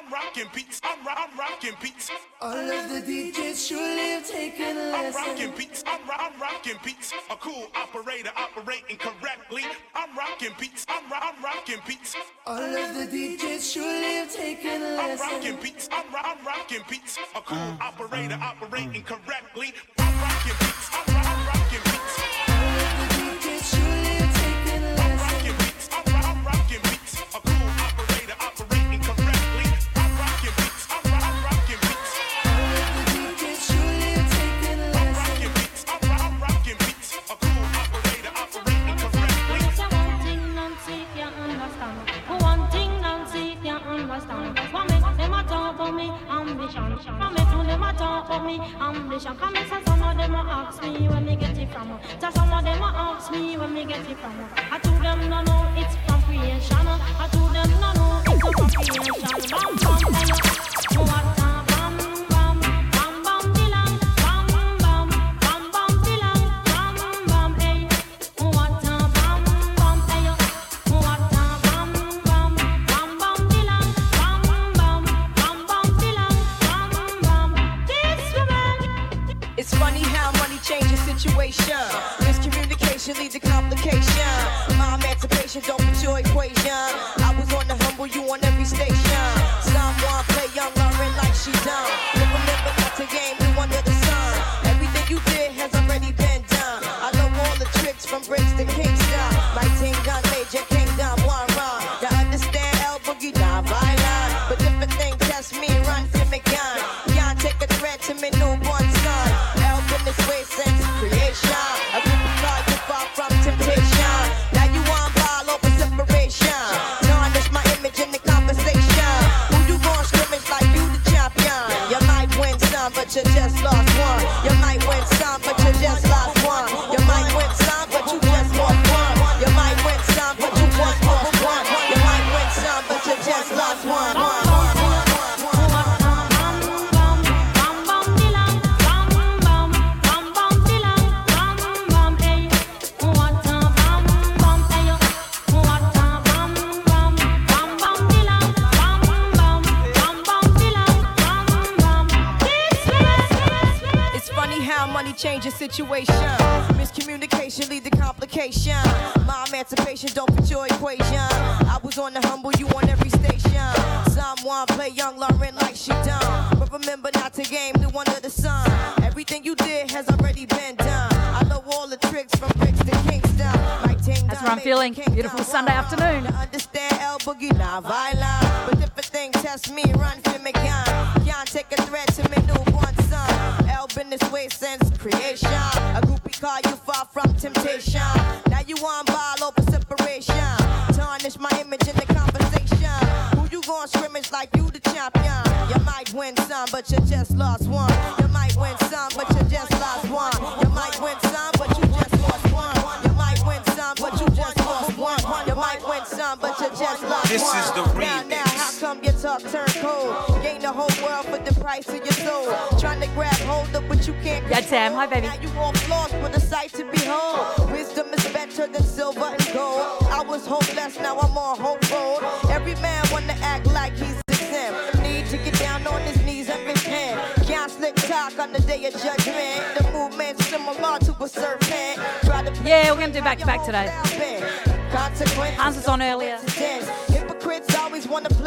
I'm rocking beats. I'm, ro- I'm rocking beats. All of the DJs surely have taken a lesson. I'm rocking beats. I'm, ro- I'm rocking beats. A cool operator operating correctly. I'm rocking beats. I'm, ro- I'm rocking beats. All of the DJs surely have taken a lesson. I'm rocking beats. I'm, ro- I'm rocking beats. A cool uh, operator uh, operating uh. correctly. I'm rocking beats. I'm Yeah, we're going to do back to back today. Hans was on earlier.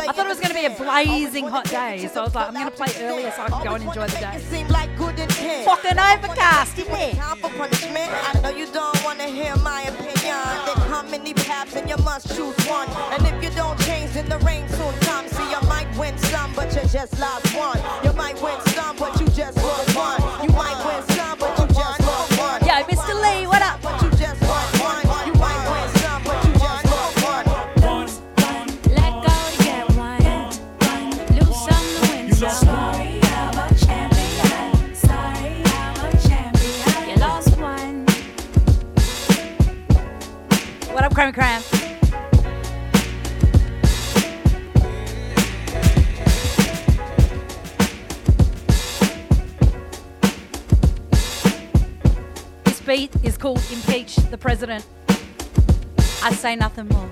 I thought it was going to be a blazing hot day, so I was like, I'm going to play earlier so I can go and enjoy the day. Fucking overcast, isn't it? I know you don't want to hear my opinion. Then how many paths and you must choose one? And if you don't change, then the rain soon comes. See, you might win some, but you just lost one. You might win some, but you just lost one. You might win some, crime, crime. This beat is called Impeach the President. I say nothing more.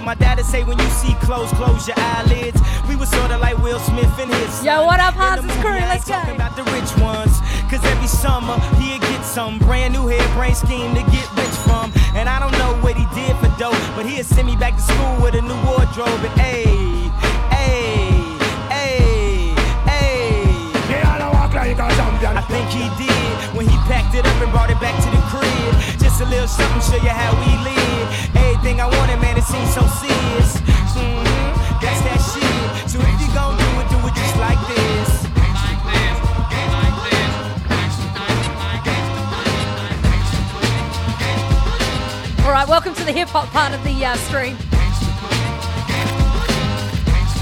And my dad'd say when you see clothes, close your eyelids. We were sorta like Will Smith and his. Yo, what up, Hans? It's Curry. Let's go. about the rich ones. Cause every summer he'd get some brand new hair brain scheme to get rich from. And I don't know what he did for dough, but he'd send me back to school with a new wardrobe. And ayy, ayy, ayy, ayy. I think he did when he packed it up and brought it back to the crib. Just a little something, show you how we the hip hop part of the uh, stream.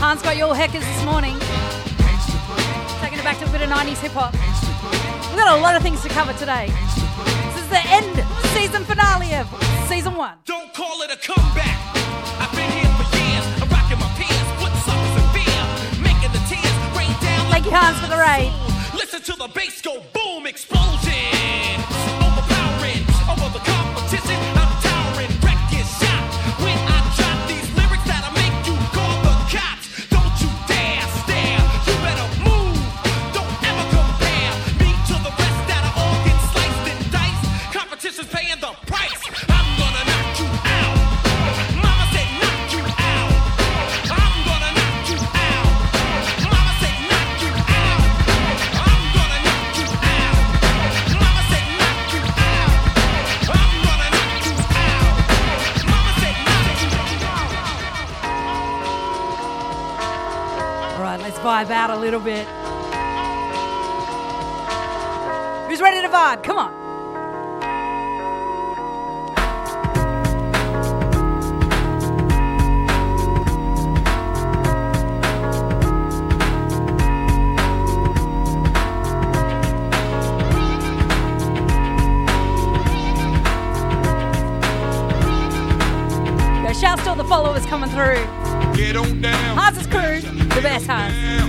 Hans got your heckers this morning. Taking it back to a bit of 90s hip hop. We've got a lot of things to cover today. This is the end season finale of season one. Don't call it a comeback. I've been here for years. I'm rocking my peers. What's up with fear? Making the tears rain down. Thank you, Hans, for the raid. vibe out a little bit. Who's ready to vibe? Come on. Shouts to all the followers coming through. Get on down. Haas's crew, the best Haas.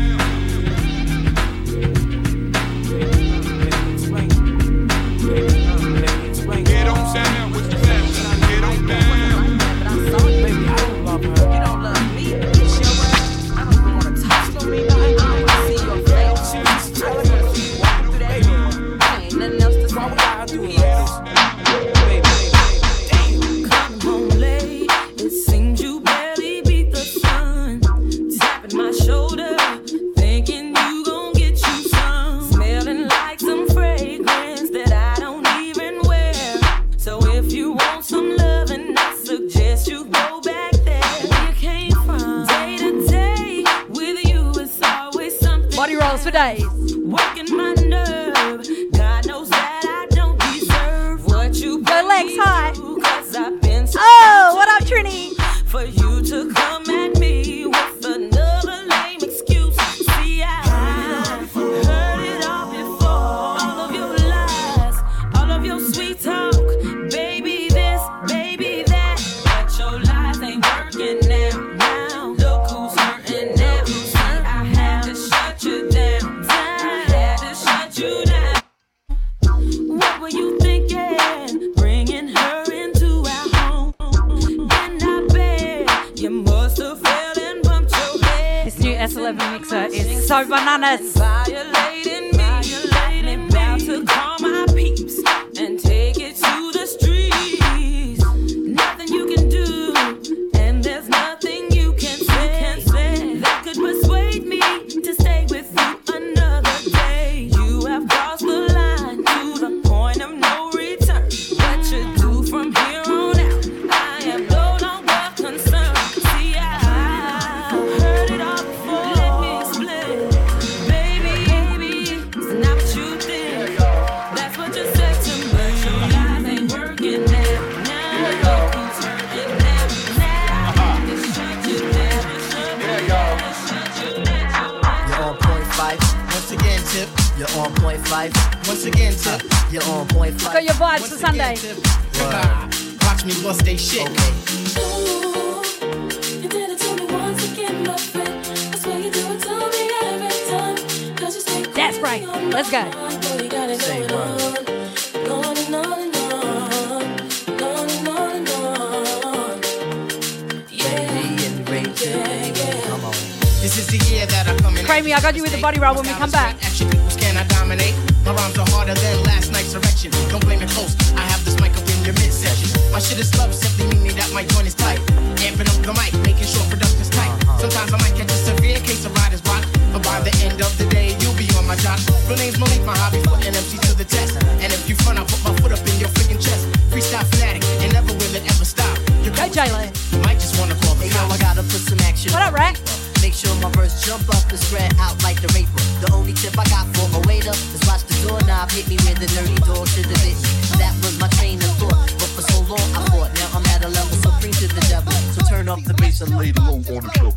Up the bass and lay low on the trouble.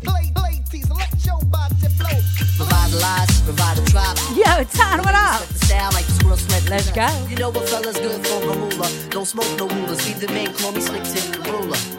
Revitalize, revive the tribe. Yo, Tan, what up? Set the style like the squirrel sweat. Let's go. You know what fella's good for a hula. Don't smoke no rulers. Be the man, call me slick tip the ruler.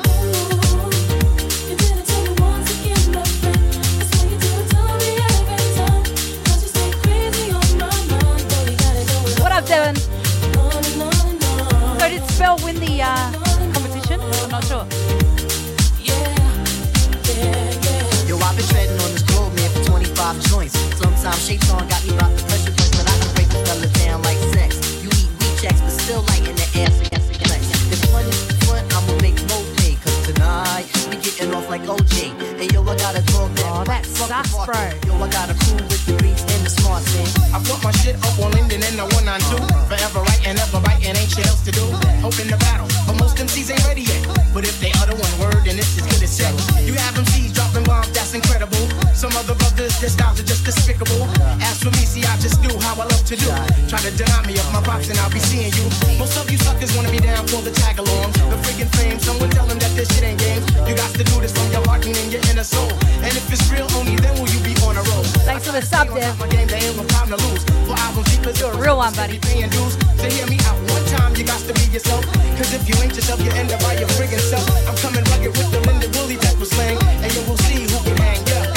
Joints. Sometimes shapes on got me about the pressure points, but I can break the fella down like sex. You eat weak checks, but still light in the air, so yes, it flex. If one is the front, I'ma make more pay, cause tonight we getting off like OJ. Hey, yo, I got a dog that Oh, that fuck the sucks, bro. Yo, I got a crew with the beats and the smarts, man. I put my shit up on Linden and the 192. Forever right and ever right and ain't shit else to do. Hoping to battle, but most MCs ain't ready yet. But if they utter one word, then it's as good as said. You have MCs dropping bombs, that's incredible. Some other brothers, their styles are just despicable. As for me, see, I just do how I love to do. Try to deny me of my props and I'll be seeing you. Most of you suckers wanna be down for the tag along. The friggin' fame, someone tell them that this shit ain't games. You got to do this from your heart and in your inner soul. And if it's real, only then will you be on a roll. Thanks for the sub, Dev. My game, there ain't no time to lose. For albums, keepers, You're a real one, buddy. So hear me out one time, you got to be yourself. Cause if you ain't yourself, you end up by your friggin' self. I'm coming rugged with the Linda Willie type of slang. And you will see who can hang. Yeah,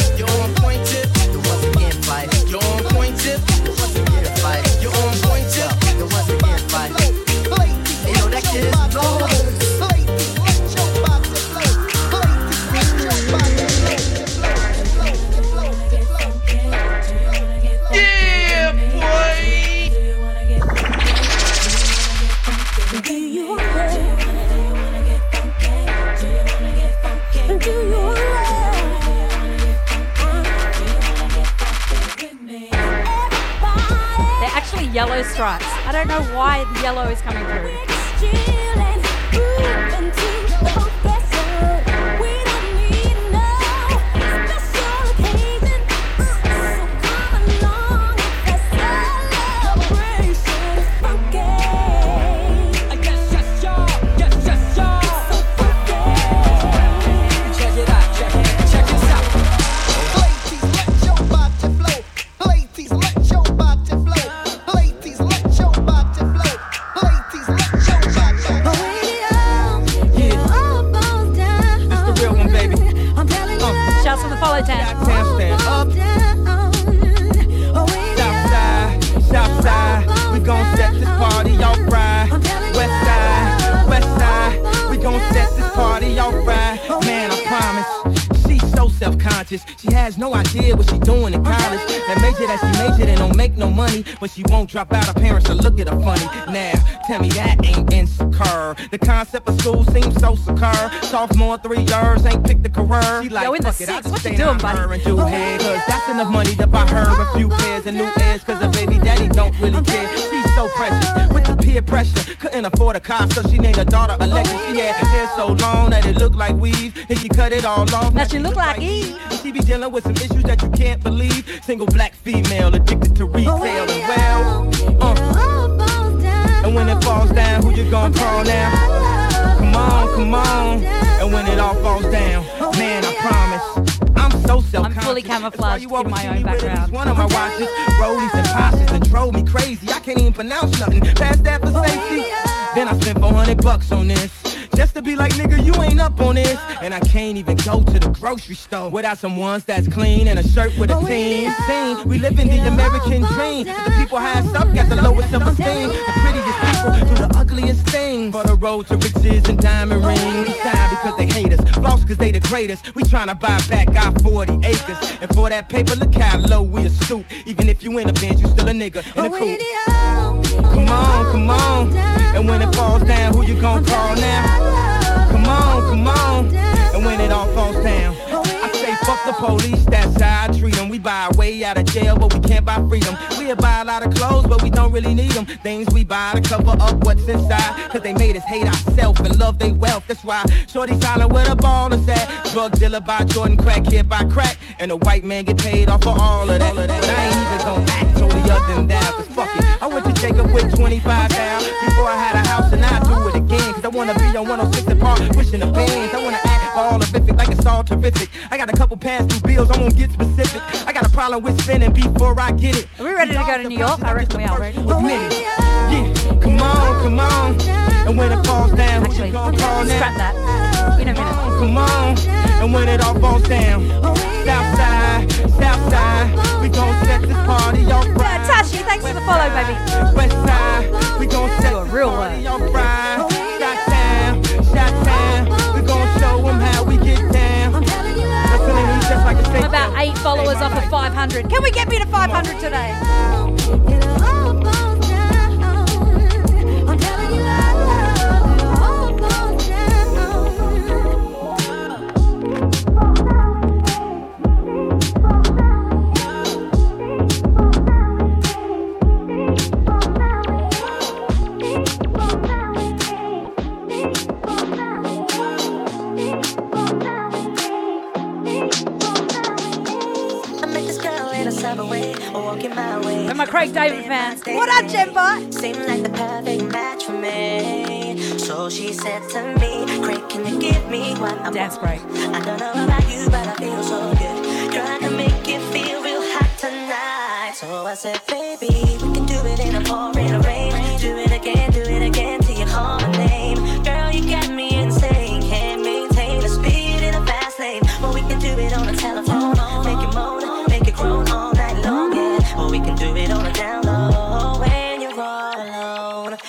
yellow stripes. I don't know why the yellow is coming through. No money, but she won't drop out. Her parents will look at her funny. Now, tell me that ain't insecure. The concept of school seems so secure. Sophomore, three years, ain't picked a career. She like, Yo, in the fuck it, what you doing, buddy? her and do oh, head. Cause that's enough money to buy her a few oh, pairs of new ears. Cause her baby daddy don't really care. She's so precious with the peer pressure. Couldn't afford a car, so she named her daughter Alexis. She had her hair so long that it looked like weave. And she cut it all off. Now she look like Eve. And she be dealing with some issues that you can't believe. Single black female addicted to retail and well. Uh, and when it falls down, who you gonna call now? Come on, come on. And when it all falls down, man, I promise. I'm so self-conscious. I'm fully camouflaged you in my own me with at least background. One of my watches, rollies and posses and drove me crazy. I can't even pronounce nothing. Pass that for safety. Oh, then I spent 400 bucks on this. Just to be like, nigga, you ain't up on this. And I can't even go to the grocery store without some ones that's clean and a shirt with a team. Team, we live in the American dream. The people highest up got the lowest self-esteem. The prettiest people do the ugliest things. For the road to riches and diamond rings. Die because they hate us. Floss cause they the greatest. We tryna buy back our 40 acres. And for that paper, look how low we a stoop. Even if you in a bench, you still a nigga in a coupe. Come on, come on. And when it falls down, who you gon' call now? Come on, come on. And when it all falls down, I say fuck the police, that's how I treat them. We buy way out of jail, but we can't buy freedom. We'll buy a lot of clothes, but we don't really need them. Things we buy to cover up what's inside. Cause they made us hate ourselves and love they wealth. That's why Shorty silent where the ball is at. Drug dealer by Jordan, crack kid by crack. And the white man get paid off for all of that. I ain't even gon' act totally other than that. Cause fuck it, I went to Jacob with 25 down. Before I had a I wanna be on 106 and Park, pushing the bands. I wanna act all horrific, like it's all terrific. I got a couple past due bills, I won't get specific. I got a problem with spending before I get it. Are we ready to go to New York? I reckon we are ready. Yeah, come on, come on. And when it falls down, Actually, you gon' call now? scrap that. In a minute. Come on, and when it all falls down, south side, south side, we gon' set this party off Yeah, right. Tashi, thanks for the follow, baby. West side, we gon' set this real party one. off right. Eight followers off of 500. Can we get me to 500 today? My way. And my Craig David fans. What up, Jemba? Seemed like the perfect match for me. So she said to me, Craig, can you give me what I Dance break. I don't know about you, but I feel so good. Girl, I can make you feel real hot tonight. So I said, baby, we can do it in a pouring rain. Do it again, do it again till you call my name.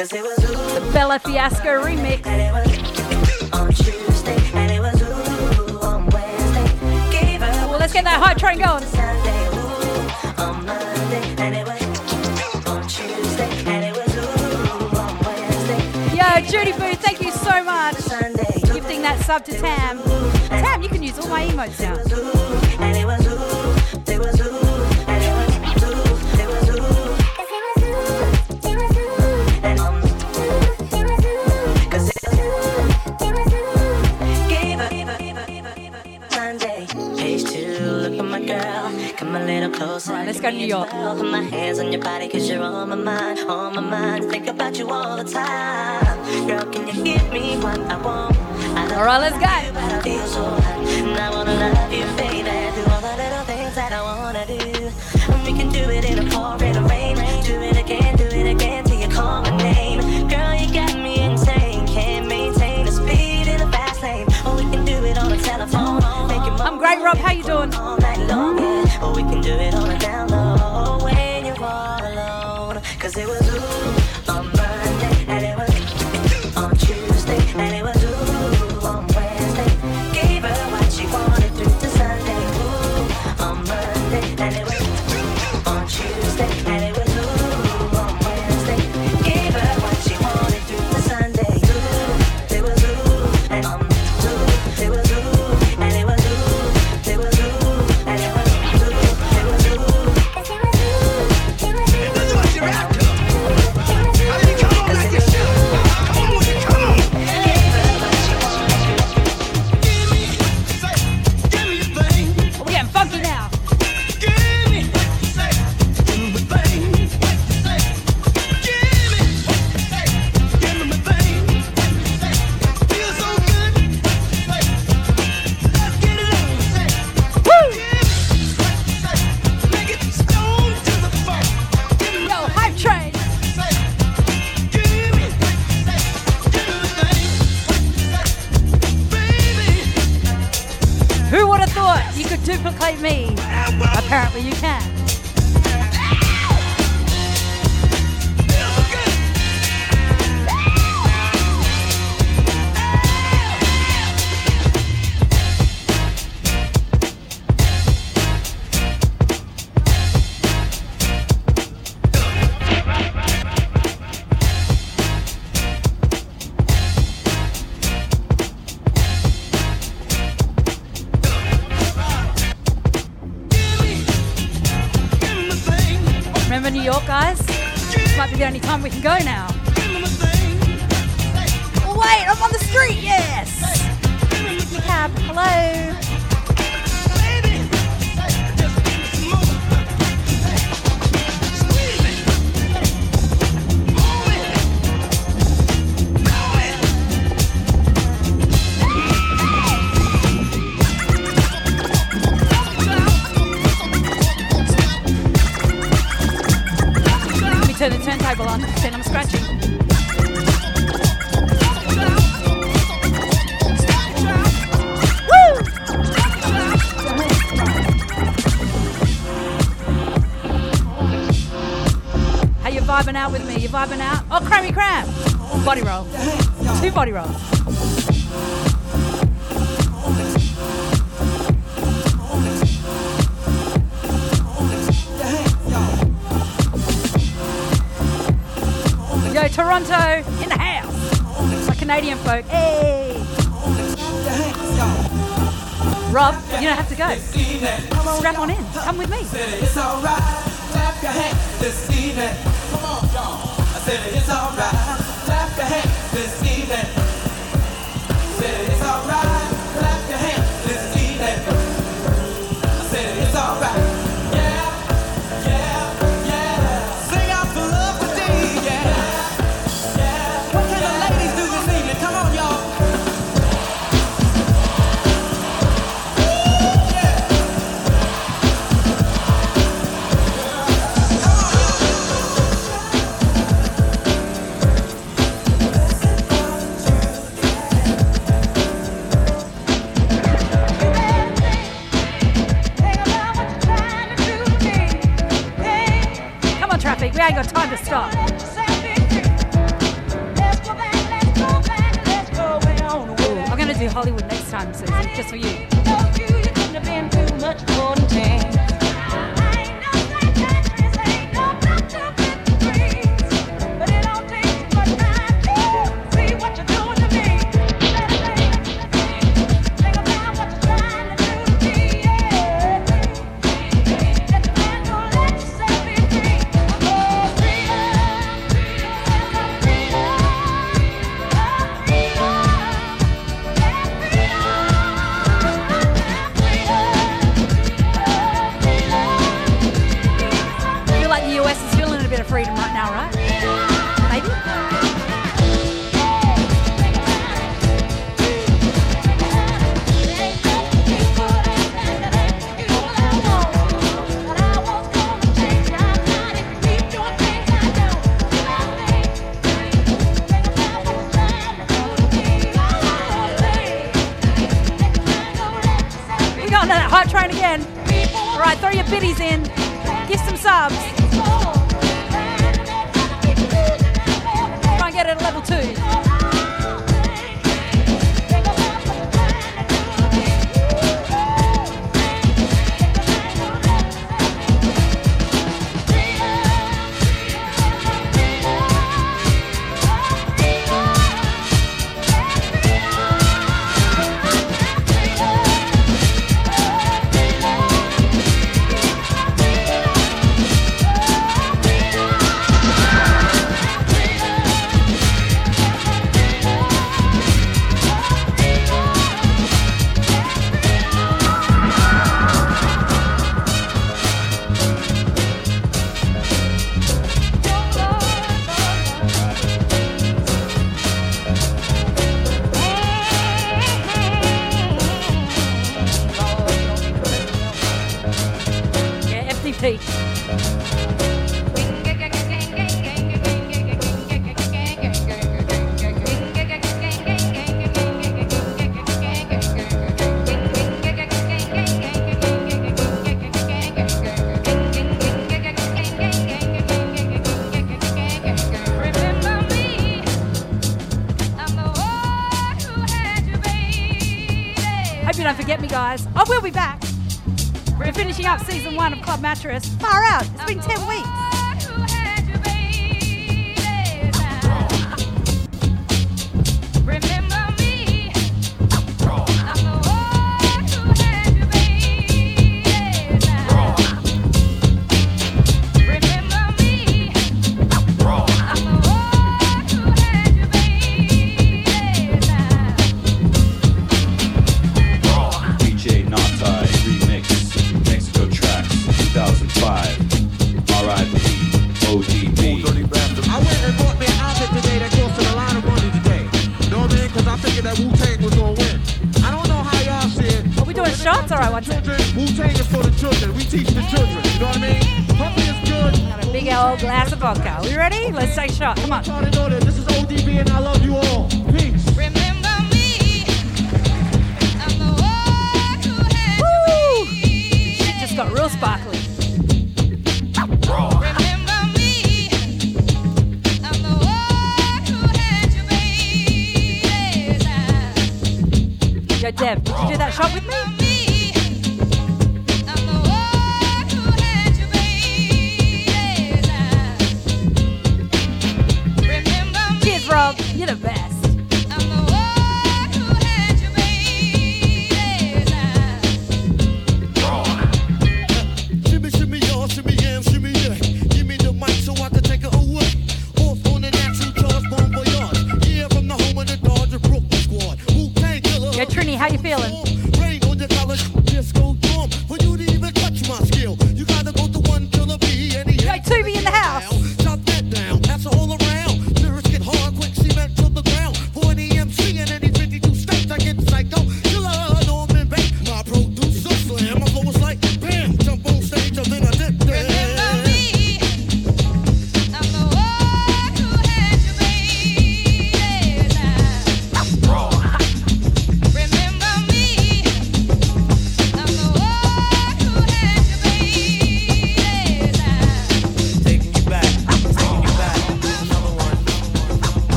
The Bella Fiasco remix. and it was on Tuesday, and it was ooh on Wednesday. Well, let's get that hype train going. On and it was on Tuesday, and it was ooh on Wednesday, Yo, Judy Boo, thank you so much. Gifting that sub to Tam. Tam, you can use all my emotes now. Closer. Right, let's go to New York. Put my hands on your body cause you're on my mind, on my mind. Think about you all the time. Girl, can you give me what I want? I don't All right, let's go. I feel so hot. And I wanna love you, baby. Do all the little things that I wanna do. And we can do it in a pouring rain. Do it again, do it again till you call my name. Girl, you got me insane. Can't maintain the speed in the fast lane. Or we can do it on the telephone. Make it I'm great, Rob. How you doing? All. Or we can do it on a vibing out. Oh, Crabby Crab. Body roll. Two body rolls. Yo, Toronto in the house. My Canadian folk. Hey. Rob, you don't have to go. Strap on in. Come with me feeling is alright. Clap your hands this evening. Hollywood next time, Susan, just for you.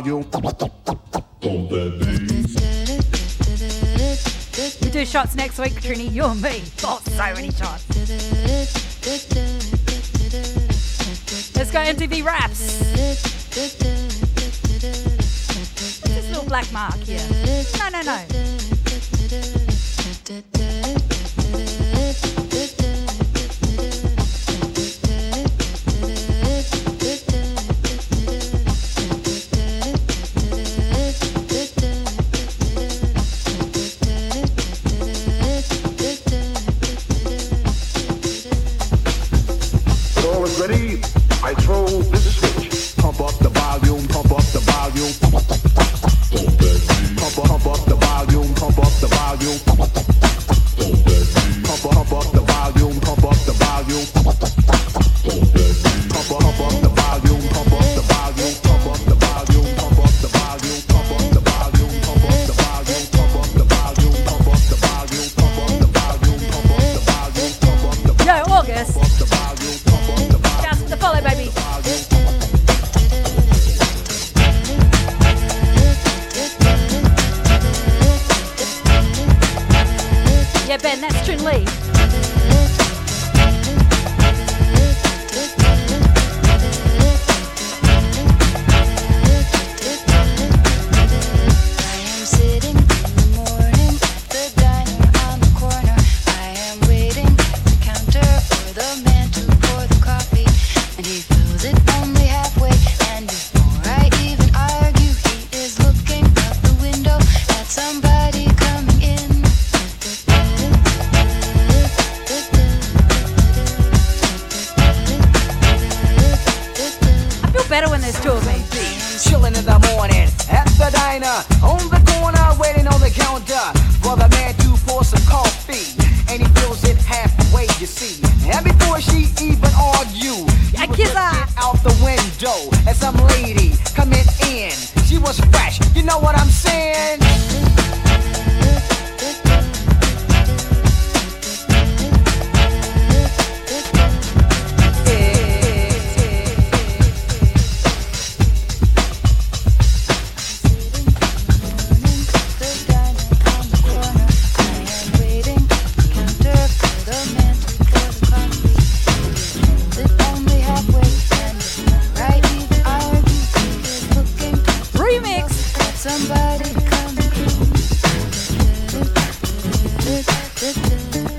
volume. You do shots next week, Trini. You and me. Got so many shots. Let's go MTV Raps. This little black mark here. No, no, no. remix. Somebody come.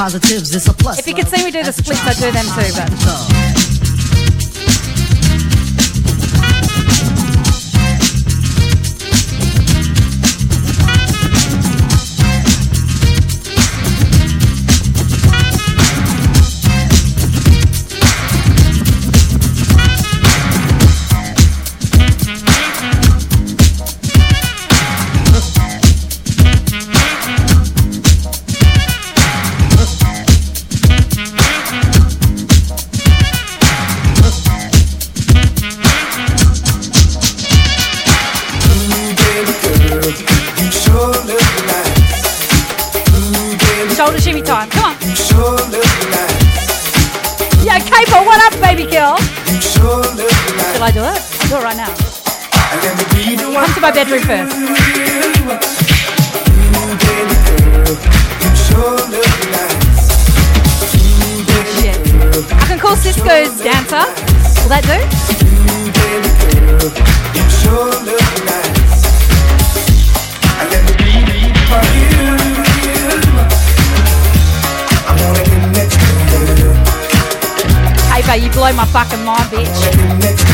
positives, it's a plus. If you could see me do the splits, I'd do them too, but. my bedroom first. Shit. I can call Cisco's dancer. Will that do? Hey, babe, you blow my fucking mind, bitch.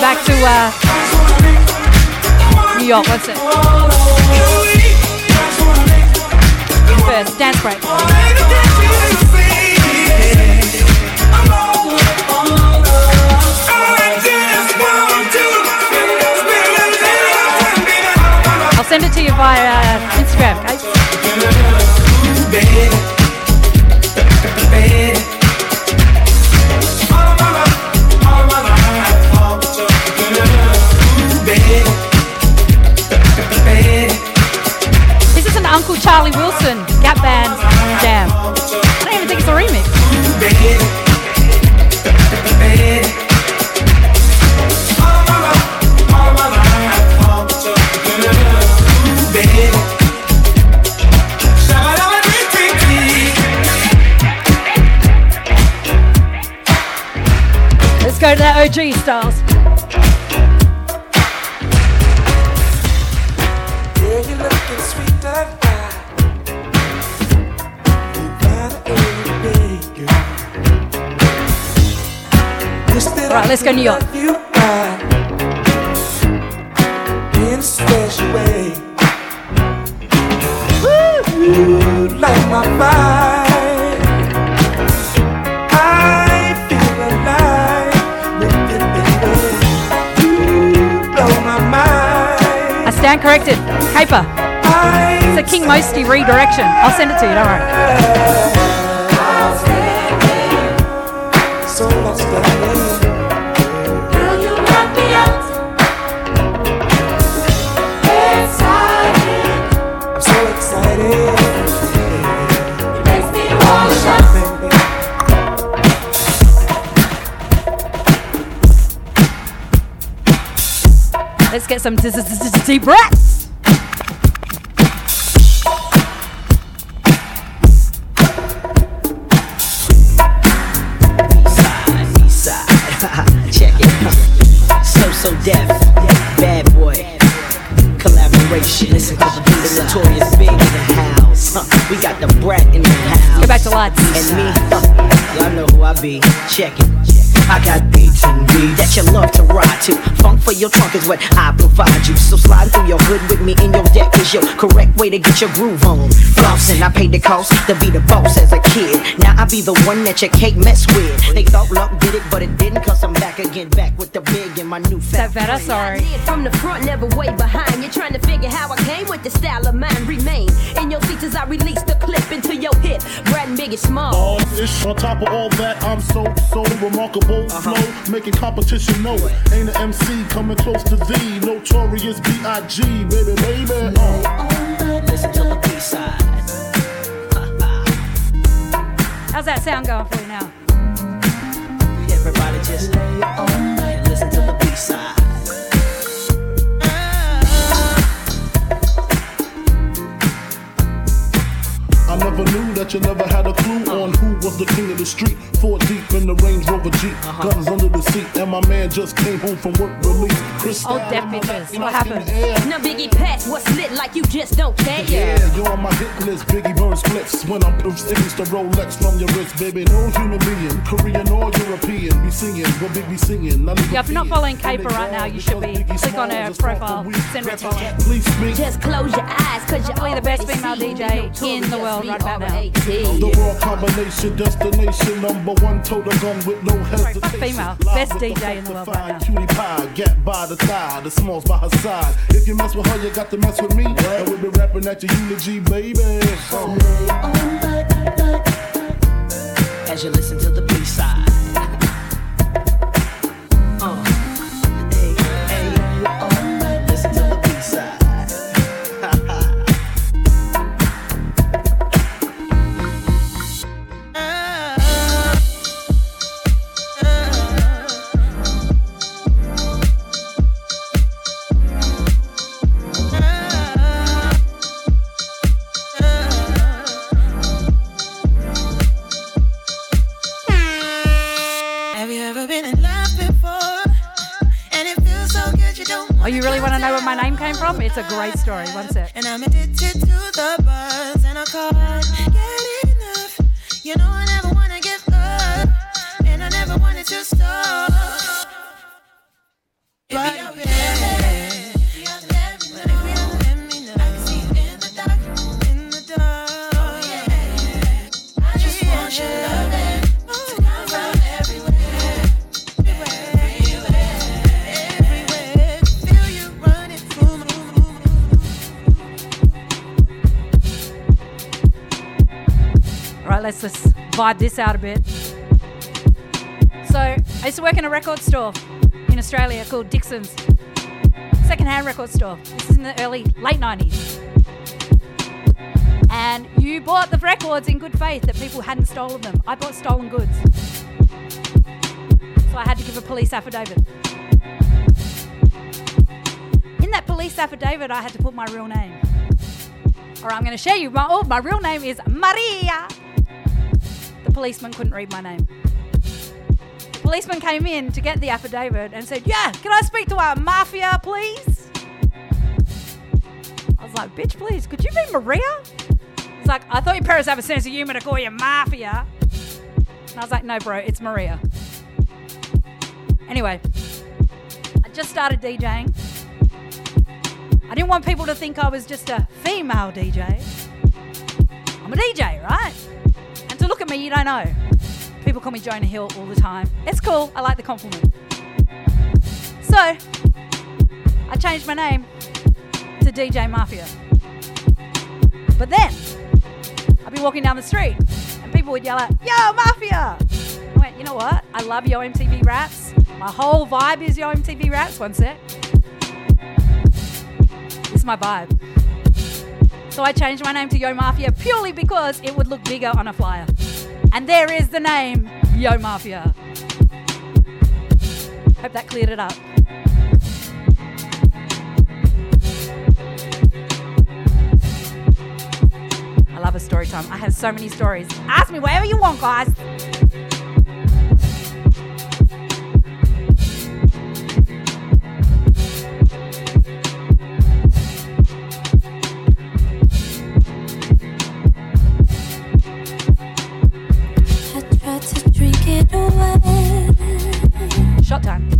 back to uh, New York. What's it? First, dance break. I'll send it to you via uh, Instagram. Wish that. Right, let's go New York. Stand corrected. Kayper. It's a King Mosty redirection. I'll send it to you, don't worry. Get some deep breaths. Check it. So so deaf. Bad boy. Collaboration. Listen to the. Notorious B.I.G. in the house. Huh. We got the brat in the house. Go back to lights. And me. huh. Y'all know who I be. Check it. I got beats and beats that you love to ride to. For your trunk is what I provide you. So slide through your hood with me in your deck is your correct way to get your groove on. Flossing, I paid the cost to be the boss as a kid. Now I be the one that you can't mess with. They thought luck did it, but it didn't. Cause I'm back again, back with the big and my new fat. better? Sorry. From the front, never way behind. You're trying to figure how I came with the style of mine. Remain in your seats as I release the clip into your hip. Brad and Biggie Small. All ish on top of all that, I'm so so remarkable. Uh-huh. Flow, making competition know. Ain't an MC coming close to thee. Notorious B.I.G. Baby, baby. Uh. Listen to the B side. How's that sound going for you now? Everybody just lay on and listen to the B side. I never knew that you never had a clue on who was the king of the street. Four deep in the Range Rover Jeep, uh-huh. guns under the seat, and my man just came home from work release. Chris Oh, deaf bitches. What happened? Now Biggie Patch, what's lit like you just don't care. Yeah, you're on my hit list. Biggie burns clips when I'm It's the Rolex from your wrist, baby. No human being, Korean or European, be singing what Big be singing. Yeah, if you're not following Kayper right now, you should be. Click on her profile, send her a speak. Just close your eyes, cause you're Probably the best female DJ in the world right about now. The raw combination, destination, number one total gun with no hesitation. female. Best DJ in the world right now. Cutie pie, gap by the thigh, the smalls by her side. If you mess with her, you got to mess with me. And we'll be rapping at your eulogy, baby. So, As you listen to the It's a great story. One sec. And I'm addicted vibe this out a bit. So, I used to work in a record store in Australia called Dixon's. Secondhand record store. This is in the early, late 90s. And you bought the records in good faith that people hadn't stolen them. I bought stolen goods. So I had to give a police affidavit. In that police affidavit, I had to put my real name. Right, I'm going to share you. My, oh, my real name is Maria. The policeman couldn't read my name. The policeman came in to get the affidavit and said, Yeah, can I speak to our mafia, please? I was like, Bitch, please, could you be Maria? He's like, I thought your parents have a sense of humor to call you mafia. And I was like, No, bro, it's Maria. Anyway, I just started DJing. I didn't want people to think I was just a female DJ. I'm a DJ, right? To look at me, you don't know. People call me Jonah Hill all the time. It's cool. I like the compliment. So, I changed my name to DJ Mafia. But then, I'd be walking down the street and people would yell out, Yo, Mafia! I went, you know what? I love Yo MTV raps. My whole vibe is Yo MTV raps. One sec. This is my vibe. So I changed my name to Yo Mafia purely because it would look bigger on a flyer. And there is the name, Yo Mafia. Hope that cleared it up. I love a story time. I have so many stories. Ask me whatever you want, guys. Shot.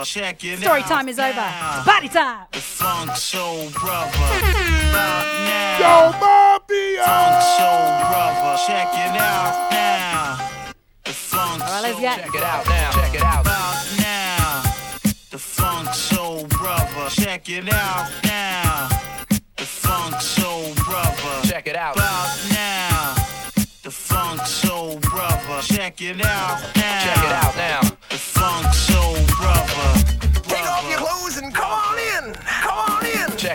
Brother, check it Story out time is over. now. It's party time. The funk soul brother. About now. Yo, Mafia! Funk soul brother. Check it out now. The funk All right, let's soul- get- Check it out now. Check it out. About now. The funk soul brother. Check it out now. The funk soul brother. Check it out. About now. The funk soul brother. Check it out now. Check it out now.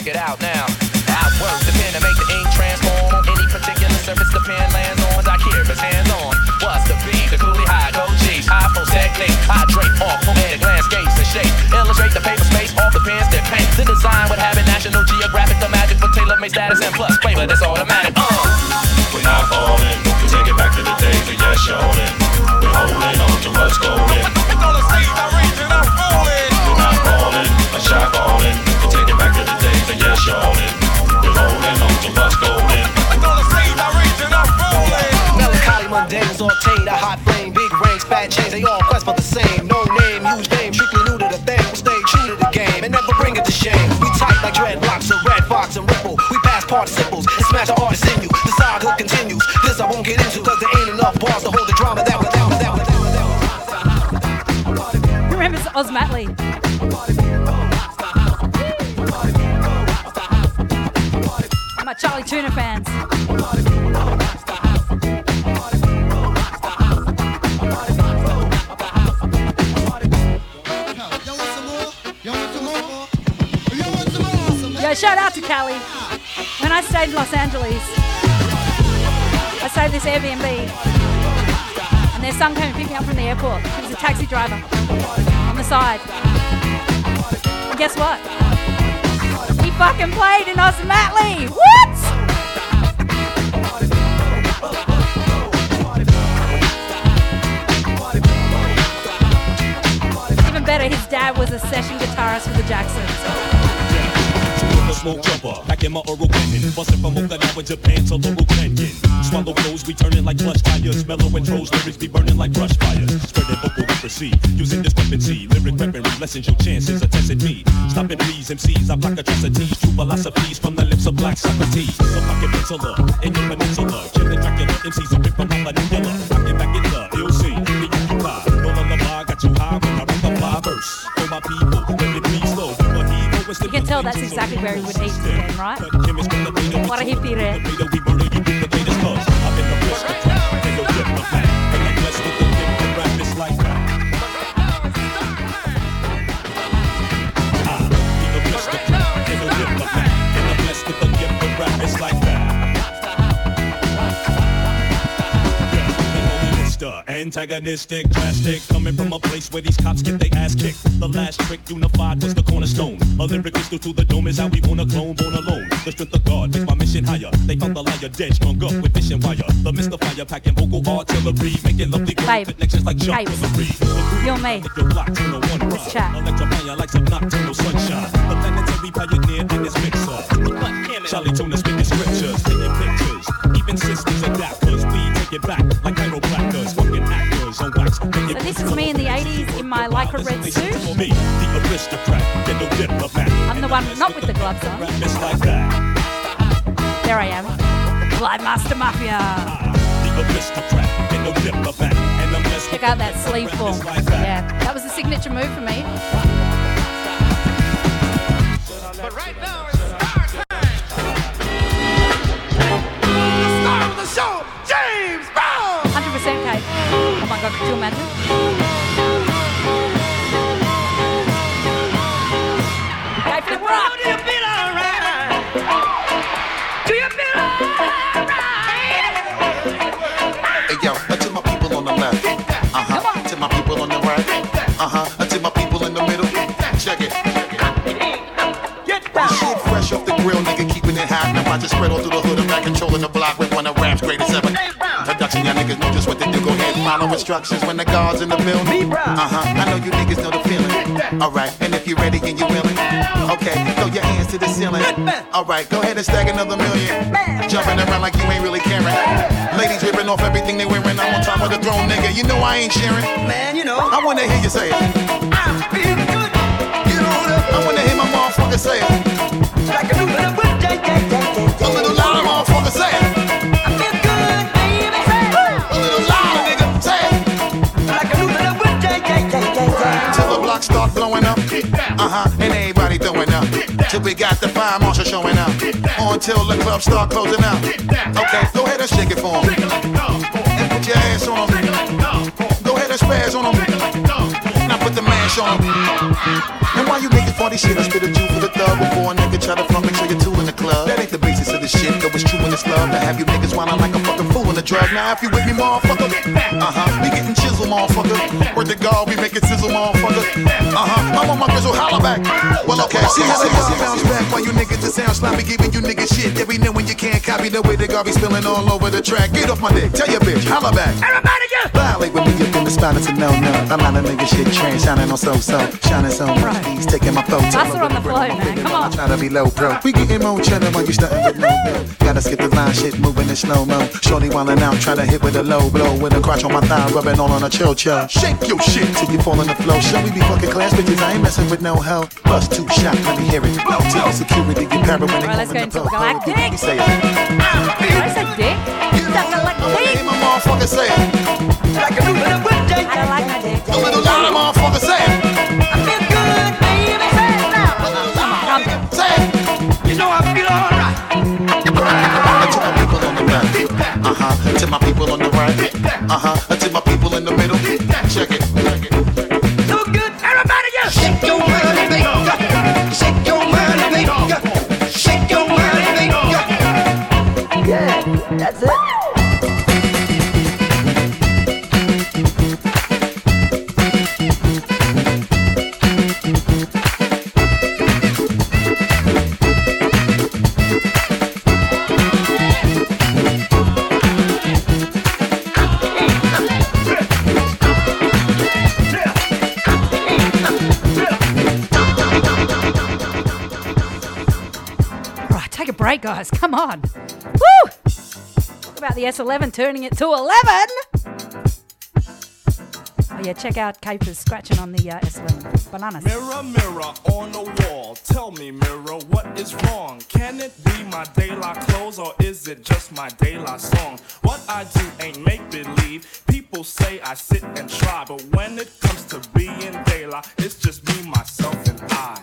Check it out now. I work the pen to make the ink transform on any particular surface the pen lands on. I keep his hands on. What's the beat? The coolie high, go G's. iPhone technique. I drape off poetic landscapes and shape. Illustrate the paper space off the pens that paint. The design would have it National Geographic, the magic for tailor made status and plus flavor that's automatic. Uh. We're not falling. We take it back to the days of yes, shorting. We're holding on to what's golden. We're not Mundane is obtained. A hot flame, big rings, fat chains. They all quest for the same. No name, huge name. Strictly new to the thing. Stay true to the game and never bring it to shame. We tight like dreadlocks, a red fox and ripple. We pass participles and smash the artists in you. The saga continues. This I won't get into cause there ain't enough bars to hold the drama that without, without, without. Who remembers Ozomatli? My Chali 2na fans. Stayed in Los Angeles, I stayed at this Airbnb, and their son came and picked me up from the airport. He was a taxi driver on the side. And guess what? He fucking played in Oz Matley. What? Even better, his dad was a session guitarist for the Jacksons. Smoke jumper, packing my oral cannon, busting from Okinawa, Japan to Laurel Canyon. Swallow flows, returning like plush tires, mellow intros, lyrics be burning like brush fire. Spreading vocal literacy, using discrepancy, lyric weaponry lessens your chances of testing me. Stopping these MCs, I block atrocities, true philosophies from the lips of black Socrates. A pocket penciler in your peninsula, killing Dracula, MCs are ripped from my manipula. Rocking back in the see, the UPI, roll on the bar, got you high when I rap the fly verse. For my people, tell that's exactly where he would eat then, right? What Antagonistic, drastic, coming from a place where these cops get their ass kicked. The last trick unified was the cornerstone. A lyric crystal to the dome is how we wanna clone, born alone. The strength of God makes my mission higher. They found the liar dead, strung up with fishing wire. The mystifier packing vocal artillery, making lovely Babe. connections like Babes. Berry. You're me. Let's chat. Electrifying like some nocturnal sunshine. The planetary pioneer in this mixer. Chali 2na speaking scriptures, taking pictures. Even sisters adapt, cause we take it back like chiropractors, So this is me in the 80s in my lycra red suit. For me, the aristocrat, get no diplomat. I'm the one not with the gloves on. Like. There I am. Glide Master Mafia. The aristocrat, get no diplomat. And I'm less Check out that sleeve form. Yeah, that was a signature move for me. Star of the show, My god, could you imagine? Kate for the rock. Do you feel alright? Do you feel Hey yo, to my people on the left. Uh huh. To my people on the right. Uh huh. Uh, to my people in the middle. Check it. Shit fresh off the grill, nigga, keeping it hot. Now I just spread all through the hood. I'm back controlling the block with follow instructions when the guards in the building. Uh huh. I know you niggas know the feeling. Alright, and if you're ready and you're willing, okay, throw your hands to the ceiling. Alright, go ahead and stack another million. Jumping around like you ain't really caring. Ladies ripping off everything they wearing. I'm on top of the throne, nigga. You know I ain't sharing. Man, you know. I wanna hear you say it. I feel good. Up. I wanna hear my motherfucker say it. Like a little A little louder, motherfucker, say it. Till we got the fire marshal showing up. On till the club start closing out. Okay, go ahead and shake it for for 'em. And put your ass on 'em. Go ahead and spaz on on 'em. Now put the mash on 'em. And why you niggas for shit, I spit a Jew for the thug before a nigga try to front, make sure you're two in the club. That ain't the this shit, though it's true in this love to have you niggas whining like a fucking fool in the drug. Now if you with me, motherfucker, uh huh, we getting chisel, motherfucker. Word to God, we making sizzle, motherfucker. Uh huh, I'm on my grizzle, holla back. Well, okay, see how they bounce back while you niggas the sound slimy, giving you niggas shit. Every now when you can't copy the way the garbage spilling all over the track. Get off my dick, tell your bitch, holla back. Everybody get violate with me up in the spot, it's a no no. I'm not a nigga shit train, shining on so so, shining so much. He's taking my photo. Faster on the flow, man. Come on. Trying to be low bro. We getting more cheddar while you stunting with no bill. Gotta skip the line, shit moving in slow mo. Shorty wildin' out, trying to hit with a low blow. With a crotch on my thigh, rubbing all on a chill chill. Shake your shit till you fall on the floor. Show we be fucking class bitches, I ain't messing with no hoe. Bust two shot, let me hear it. No till security get paranoid when they Alright, let's go into Galactic. He say it. I said dick. Hey, my motherfucker say it. Like a new little whip, I don't like my dick. A little louder, motherfucker say it. I feel good, baby. Say it now. A little louder, say it. You know I feel alright. To my people on the left, uh huh. To my people on the right, uh huh. To my people in the middle, check it. So good, everybody just shake your great, guys. Come on. Woo! What about the S11 turning it to 11? Oh, yeah, check out Kayper's scratching on the uh, S11. Bananas. Mirror, mirror on the wall, tell me, mirror, what is wrong? Can it be my daylight clothes or is it just my daylight song? What I do ain't make believe. People say I sit and try, but when it comes to being daylight, it's just me, myself, and I.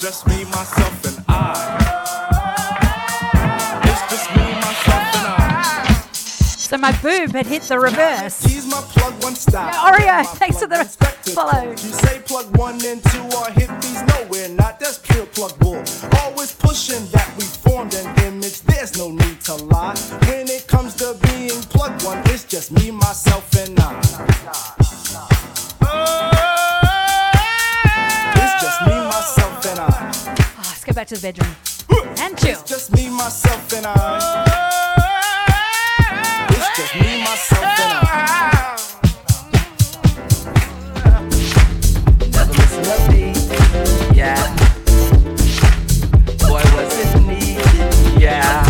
just me, myself, and I. It's just me, myself, and I. So my boob had hit the reverse. He's my plug one style. Yeah, Oreo, thanks for the respect. follow. You say plug one and two are hippies, no, we're not. That's pure plug bull. Always pushing that we formed an image. There's no need to lie. When it comes to being plug one, it's just me, myself, and I. It's let's go back to the bedroom. And chill. It's just me, myself, and I. It's just me, myself, and I. Yeah. Boy, was it yeah.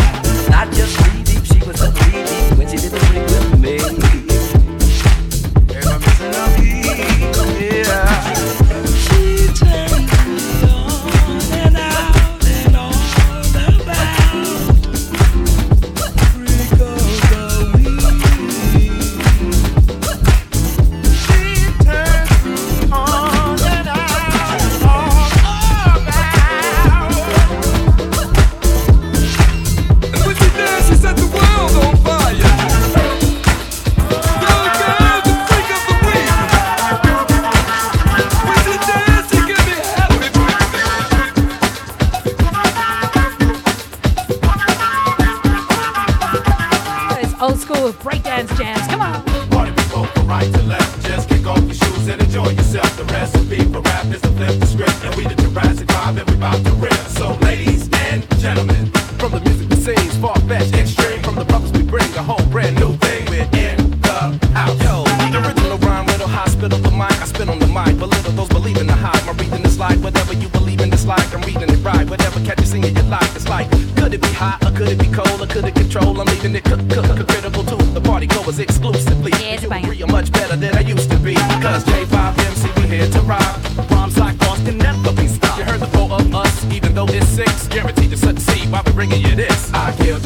Those breakdance jams. Come on. Party people from right to left. Just kick off your shoes and enjoy yourself. The recipe for rap is to flip the script. And we the Jurassic 5 and we about to rip. So, ladies and gentlemen, From the music that sings far-fetched extreme From the brothers we bring a whole brand new thing We're in the house Yo, the original rhyme little hospital for mine I spit on the mic, but little those believe in the hype My reading is like whatever you believe in is like I'm reading it right, whatever catch you singing you like It's like, could it be hot or could it be cold Or could it control, I'm leaving it cook, cook, cook, critical to The party goers exclusively. You agree I'm much better than I used to be. Cause J5MC we here to rock. Rhymes like Austin never be stopped. You heard the four of us, even though it's six. Guaranteed to succeed while we bringing you this. I kill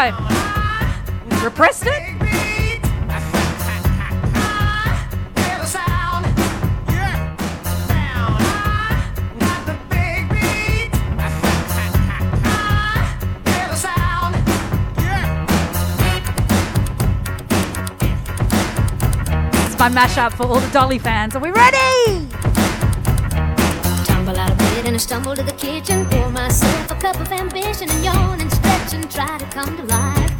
I repressed it? It's my mashup for all the Dolly fans. Are we ready? Tumble out of bed and I stumble to the kitchen. Pour myself a cup of ambition and yawn and and try to come to life.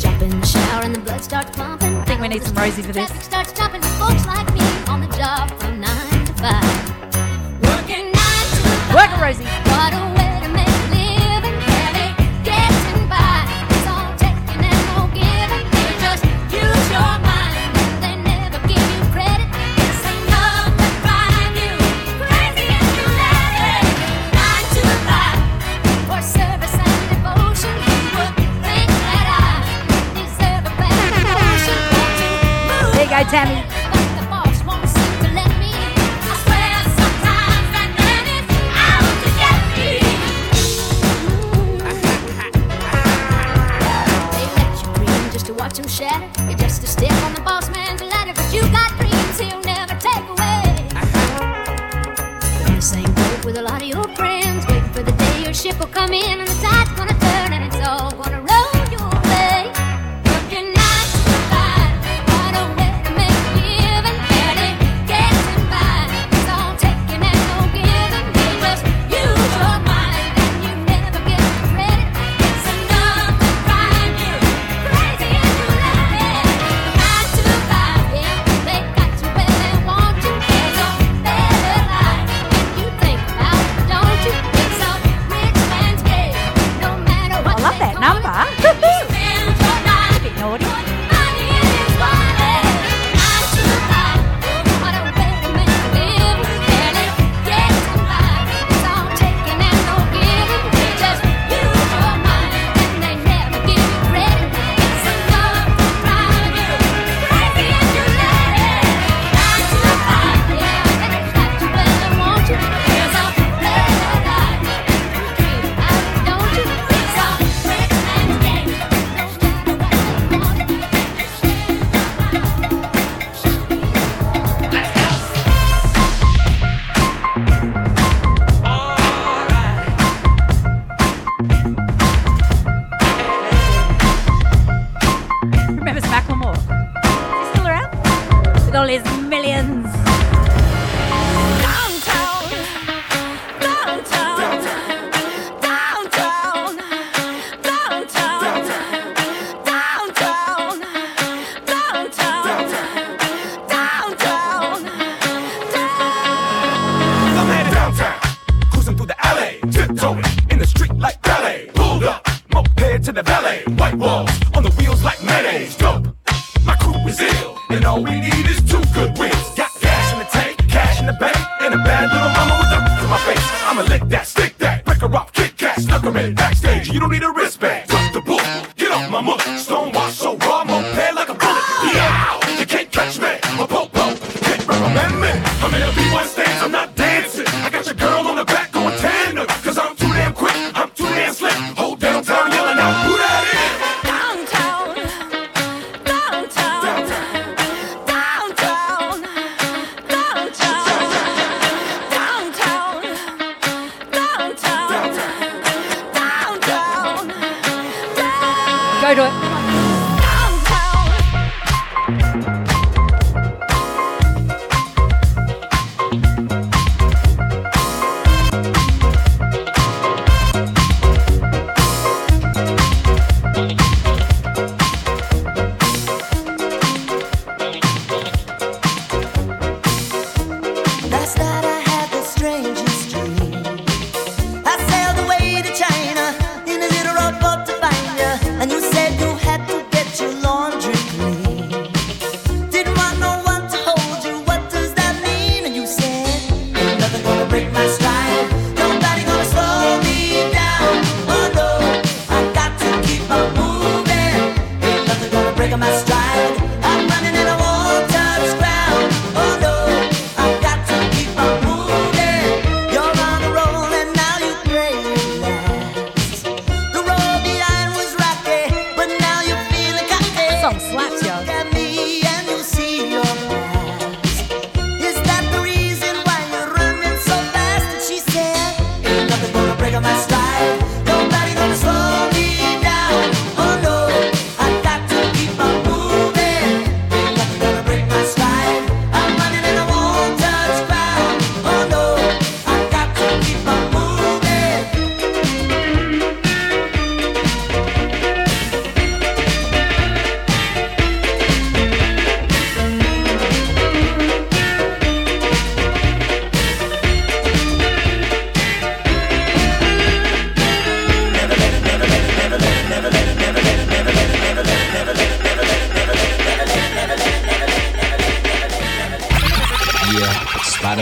Jump in the shower and the blood starts pumping. I think we need some Rosie for this. Traffic starts folks like me on the job from nine to five. Working nine to five. Working Rosie. Tammy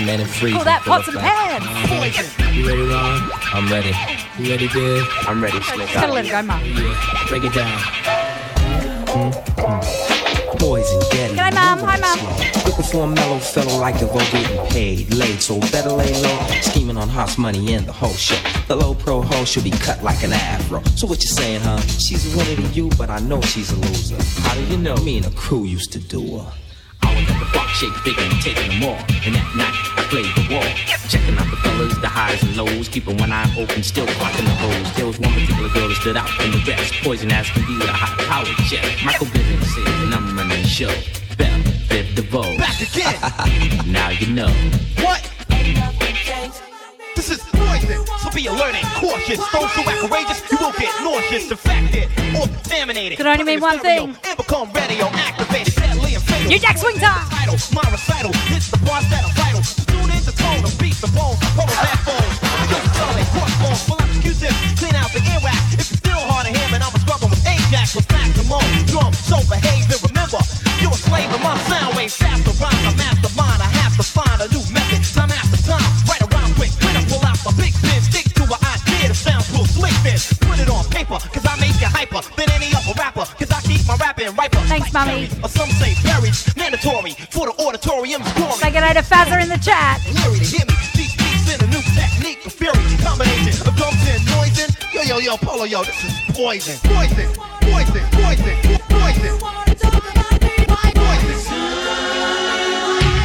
Freeze. Call that pots and pans. You ready, Ron? I'm ready. You ready, Dave? I'm ready, Slick. Just gotta let it go, Mum. Break it down. Poison, get it. G'day, Mum. Hi, Mum. Looking for a mellow fellow like the vote getting paid late, so better lay low. Scheming on house money and the whole shit. The low pro hoe should be cut like an afro. So what you saying, huh? She's a winner to you, but I know she's a loser. How do you know? Me and the crew used to do her. I was at the bar, shake bigger and taking them all. And that night, I played the wall. Checking out the fellas, the highs and lows. Keeping one eye open, still clocking the hoes. There was one particular girl that stood out from the rest. Poison ass can be with a high power check. Michael Bivins said, and I'm running the show. Bell, Biv DeVoe. Back again. now you know. What? This is poison, so be alert and cautious. Don't so outrageous, you will get nauseous, infected, or contaminated. Could only mean one thing. And become radioactivated, deadly New Jack Swing Time. My recital, hits the parts that are vital. Tune in tone beat the of excuses. Clean out the earwax. If you're still hard to hear, man, I was rubbing with Ajax with maximum drum. So behave and remember, you're a slave my sound wave. Faster rhymes, a mastermind. I keep my rapping. Thanks, Mummy. Or some say buried, mandatory for the auditorium's glory. Say good day to Fazza in the chat. Larry to hear me. These beats in a new technique of fury. Combination of drums and noise in. Yo, yo, yo, Polo, yo, this is poison. Poison, poison, poison, poison.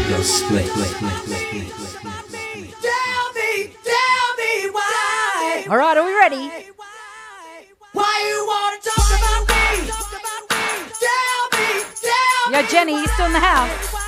Yo, split, split, split, split, split. Tell me, tell me why. All right, are we ready? Why you wanna talk about me? Tell me, tell Yo, Jenny, you still in the house?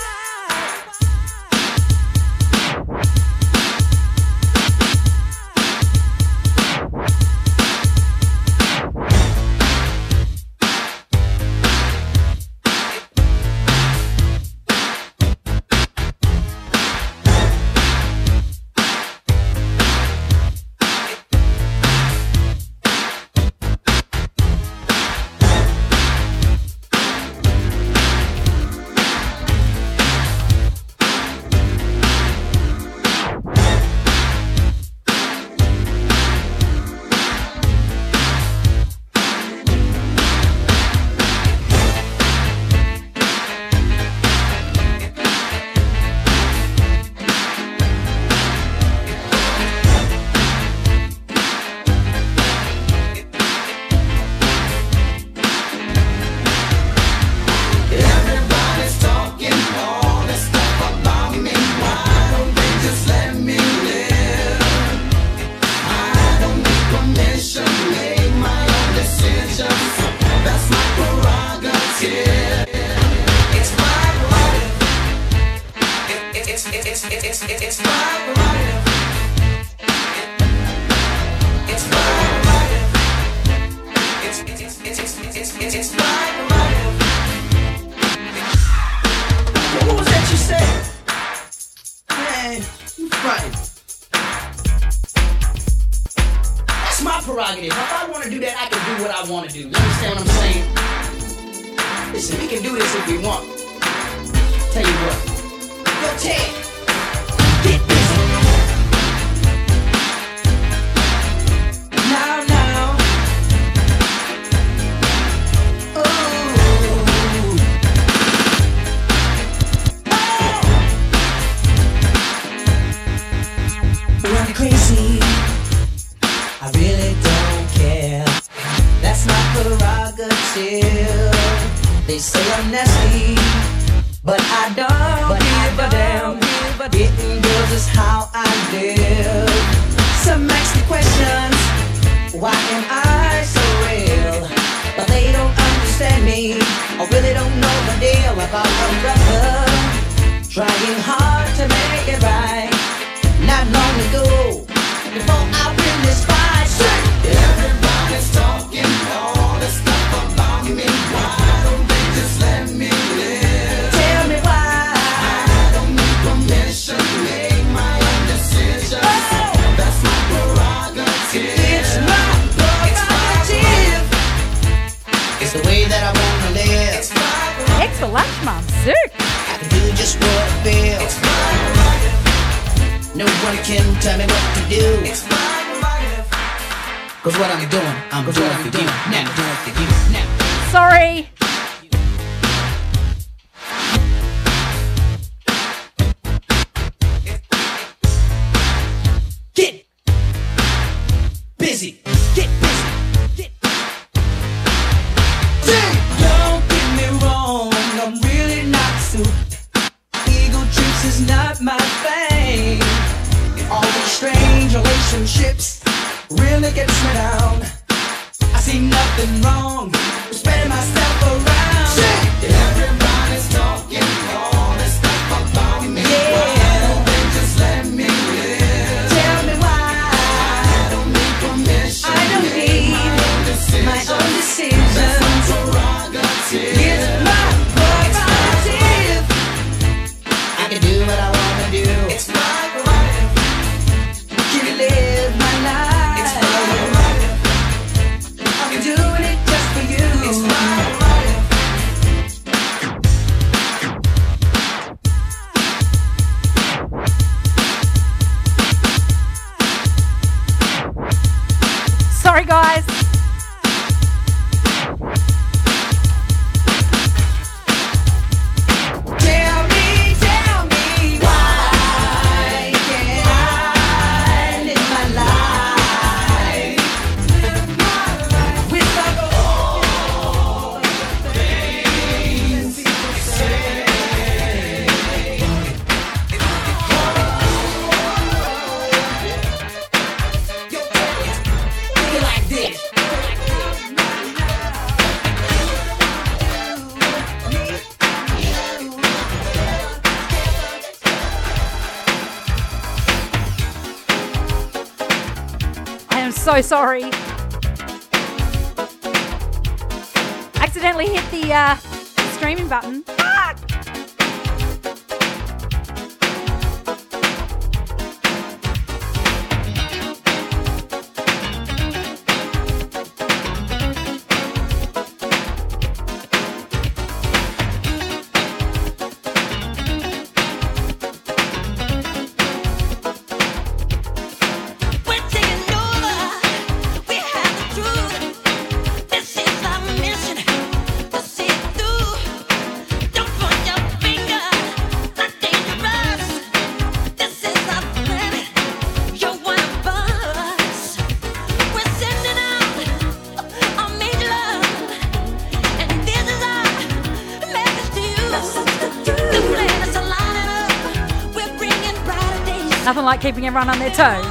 like keeping everyone on their toes.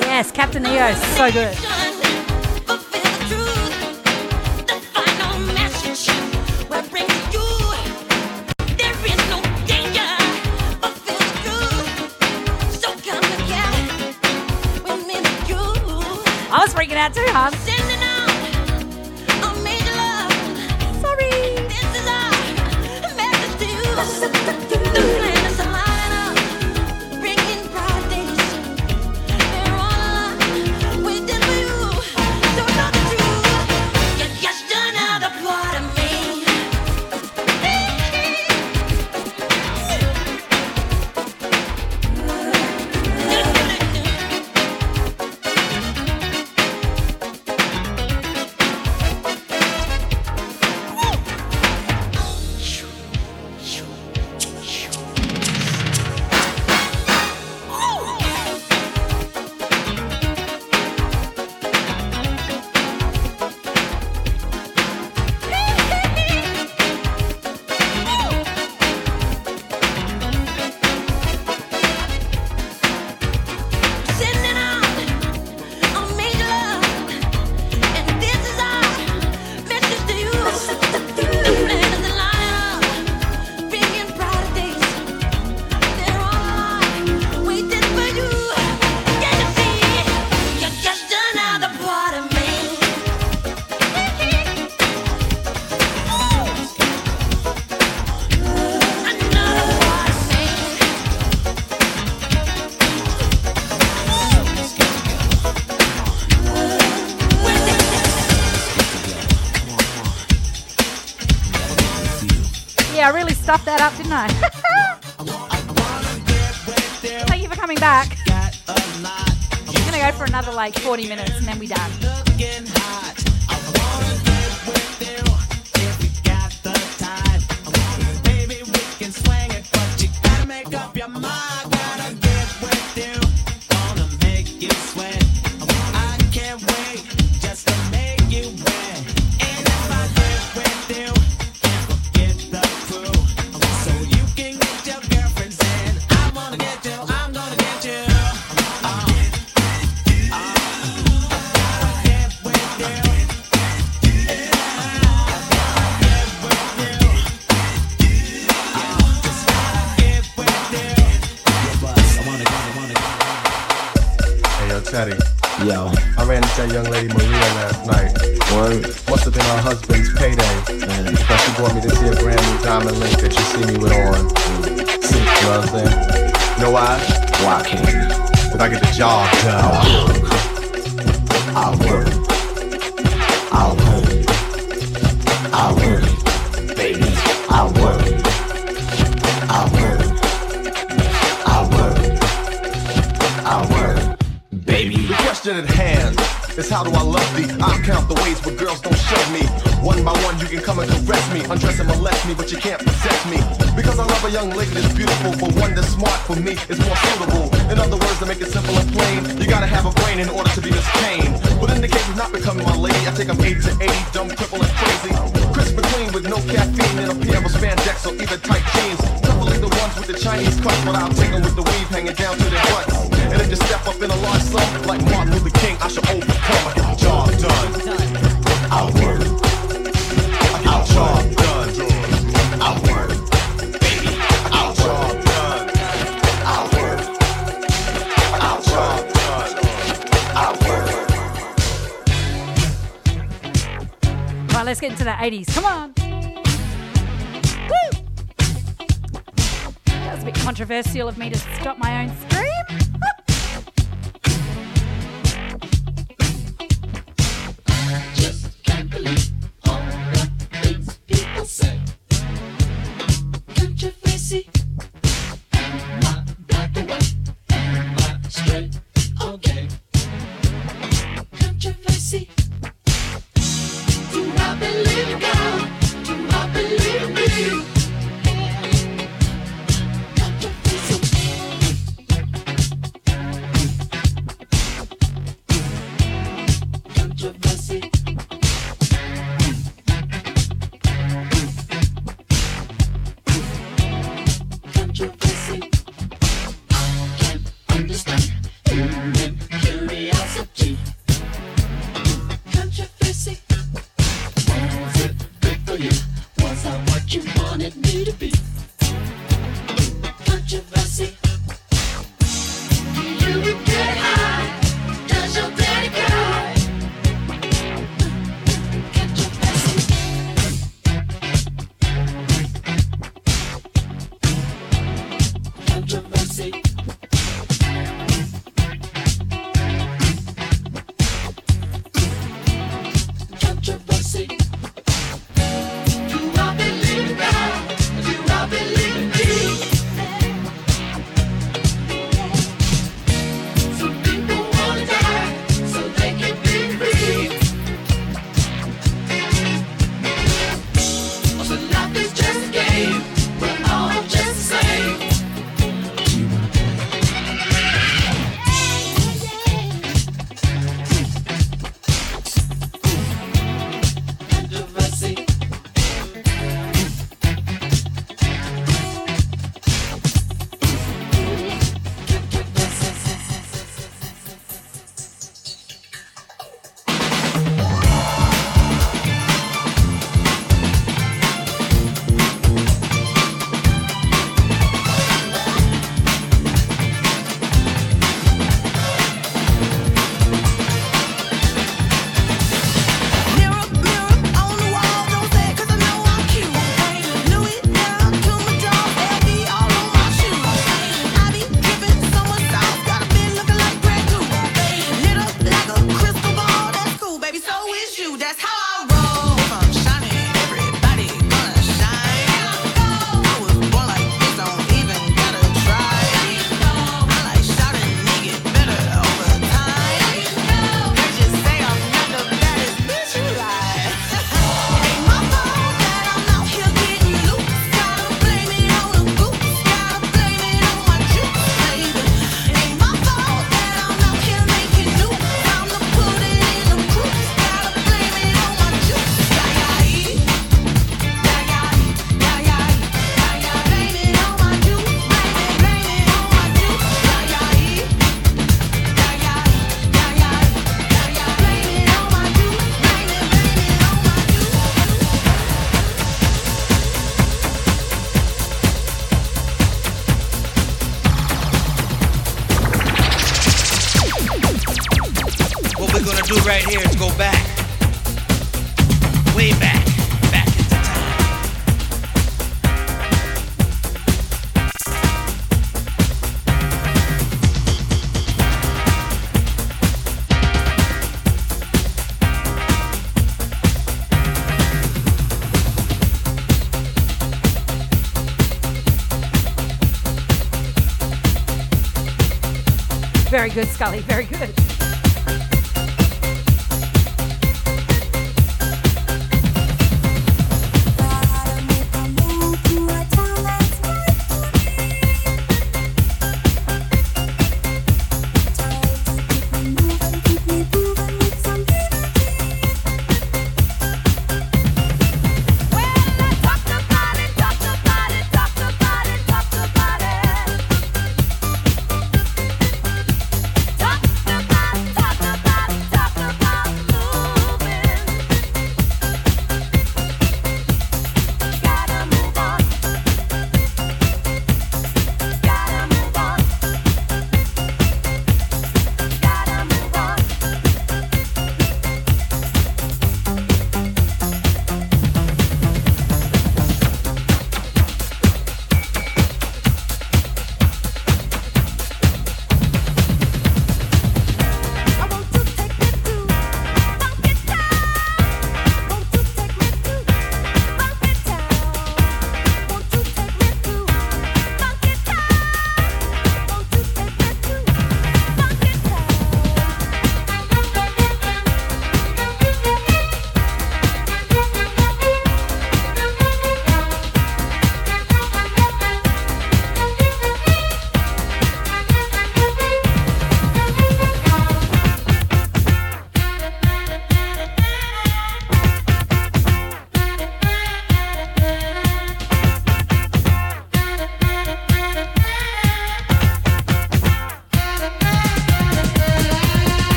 Yes, Captain EO, so good. Like 40 minutes me. One by one, you can come and caress me, undress and molest me, but you can't possess me. Because I love a young lady that's beautiful, but one that's smart for me is more suitable. In other words, to make it simple and plain, you gotta have a brain in order to be Miss Kane. But in the case of not becoming my lady, I take them 8 to 80, dumb, cripple, and crazy. Crisp and clean with no caffeine and a pair of spandex or even tight jeans. Preferably the ones with the Chinese cuts, but I'll take them with the weave hanging down to their butts. And then just step up in a large sum like Martin Luther King. I should overcome. Job done. Let's get into the 80s. Come on. Woo! That was a bit controversial of me to stop my own good, Scully. Very good.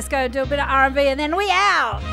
Let's go do a bit of R&B and then we out.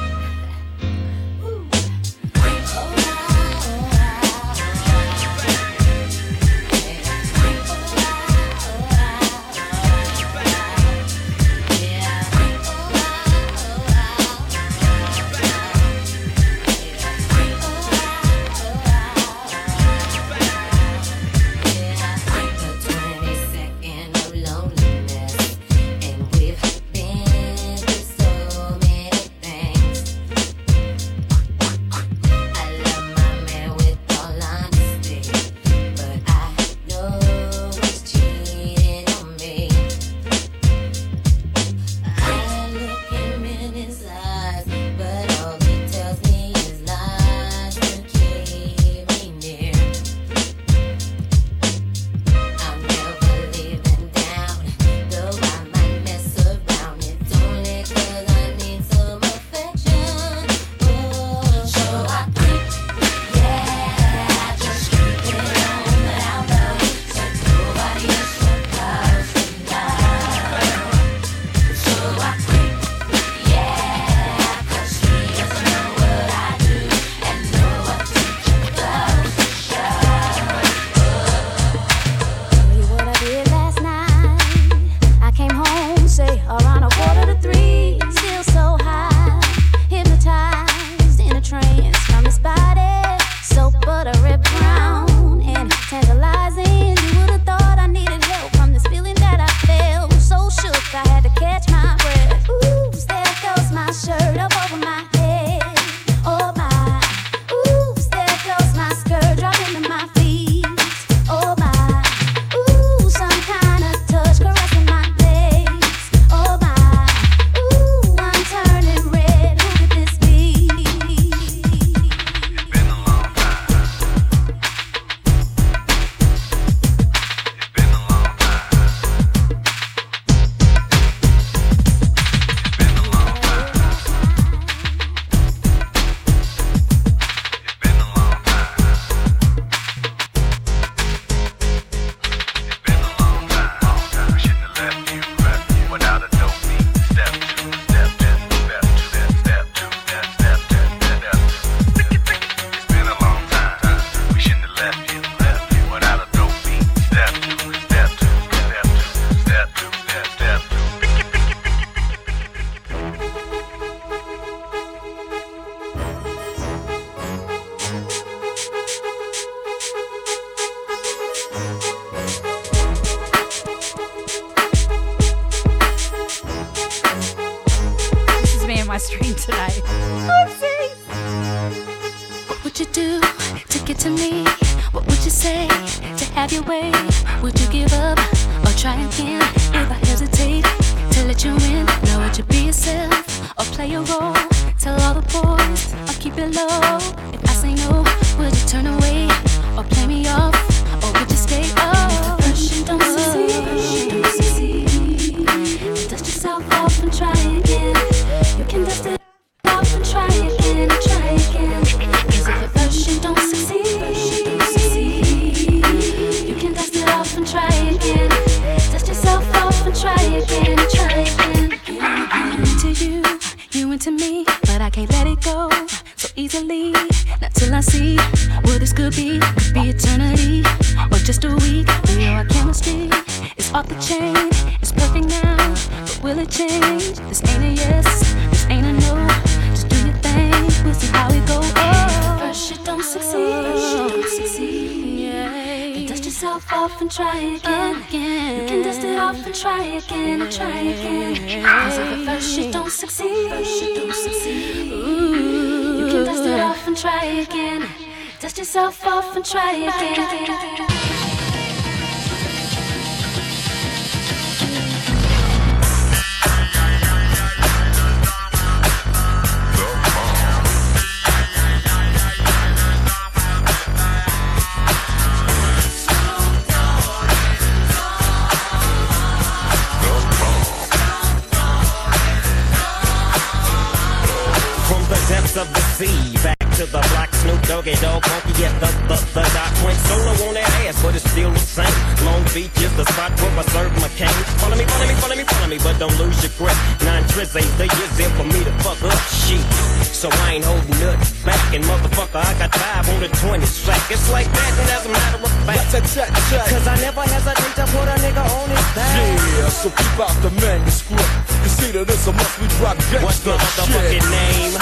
keep about the manuscript. You see that it's a must we drop gangsta What's the motherfucking shit. name?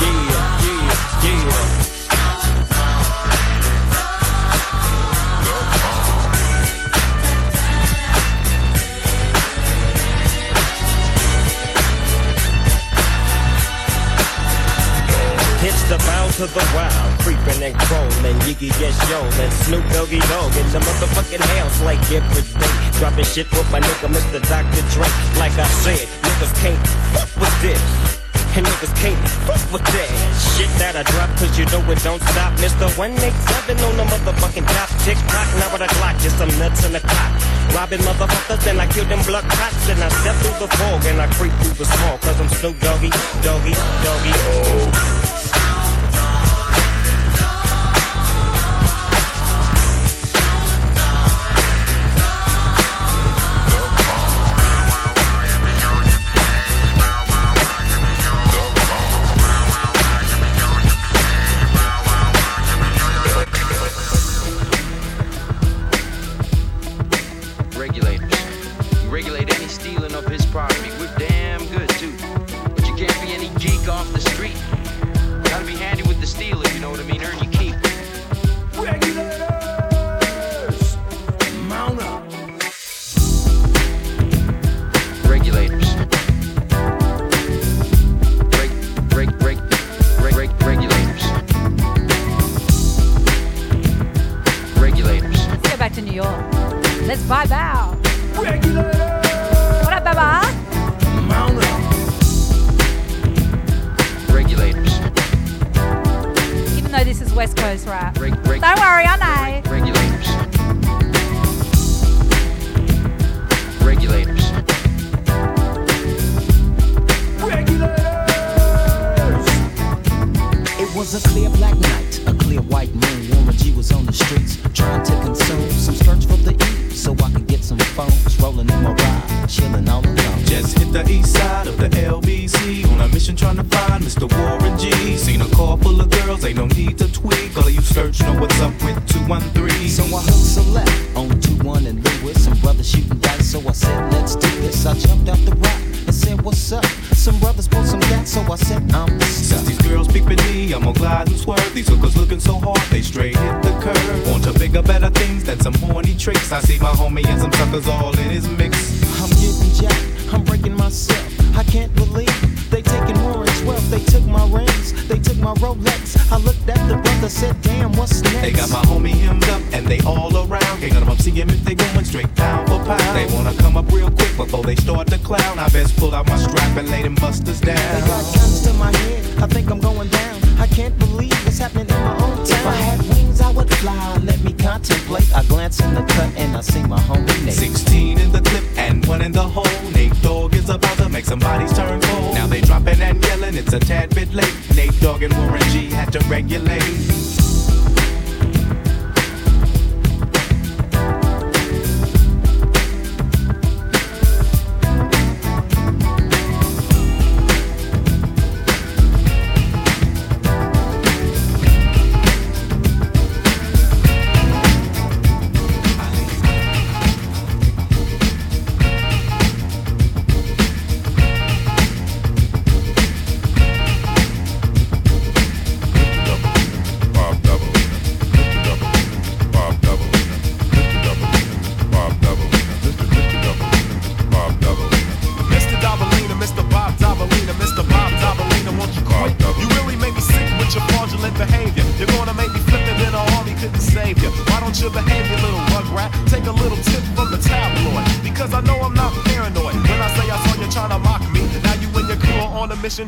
Yeah, yeah, yeah. It's the bow to the wow and Crowlin', Yiggy Yes Yo, and Snoop Doggy Dogg in the motherfucking house like every day. Dropping shit with my nigga Mr. Dr. Dre. Like I said, niggas can't fuck with this. And niggas can't fuck with that shit that I drop, cause you know it don't stop. Mr. 187 on the motherfucking top. Tick tock, now with a clock, just some nuts in the clock. Robbing motherfuckers, and I kill them blood cops. And I step through the fog, and I creep through the small, cause I'm Snoop Doggy, Doggy, Doggy. Oh.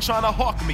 trying to hawk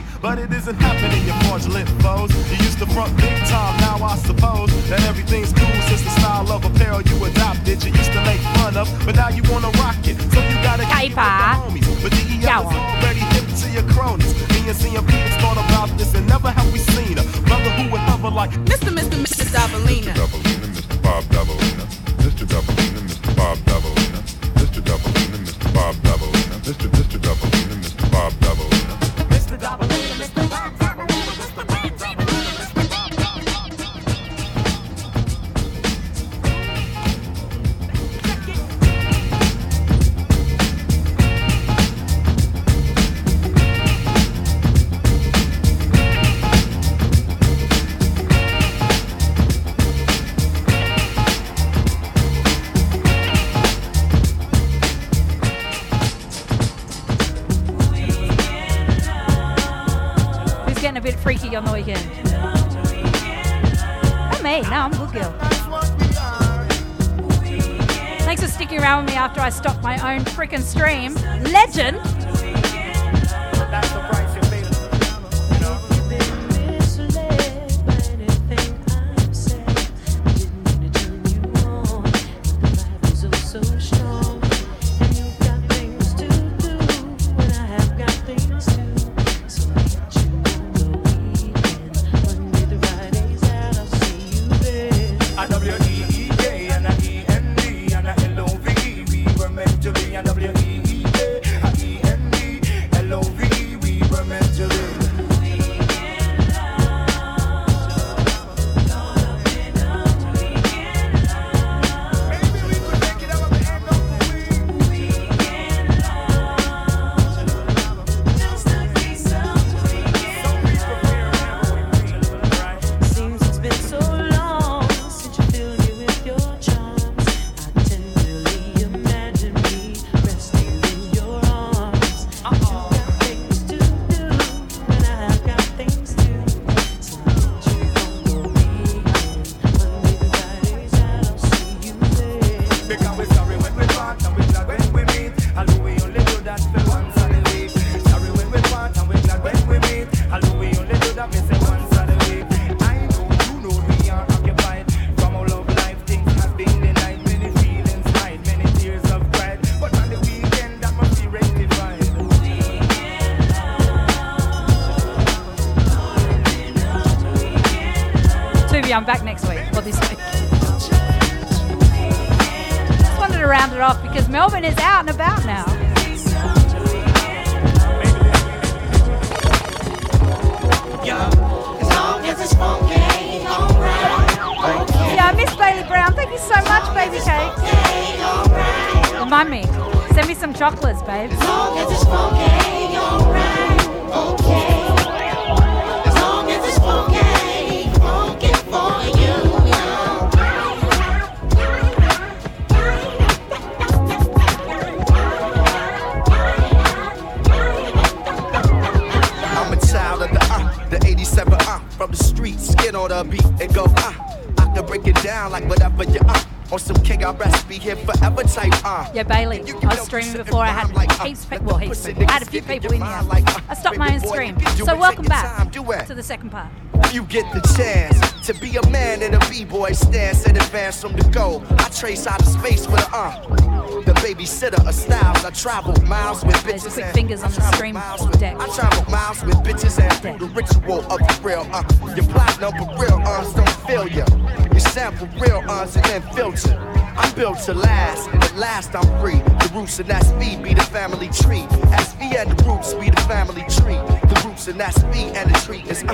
the beat and go, ah. Uh. I can break it down like whatever you are. Uh. On some king, I rest be here forever type, ah. Uh. Yeah, Bailey, you, you I was streaming before I had like, uh. heaps, pe- well, heaps, I had a few people in here. Like, uh. I stopped my own stream. So welcome back to the second part. You get the chance to be a man in a b-boy stance and advance from the goal. I trace out of space with a uh. The babysitter of styles. I travel miles with bitches. Quick and fingers on the stream. Deck. I travel miles with bitches and deck. the ritual of the real. Uh, your platinum but real arms don't feel ya. You sample real uh, arms and then filter. I'm built to last, and at last I'm free. The roots and that's me be the family tree. SV me and the roots be the family tree. The roots and that's me and the tree is. Uh,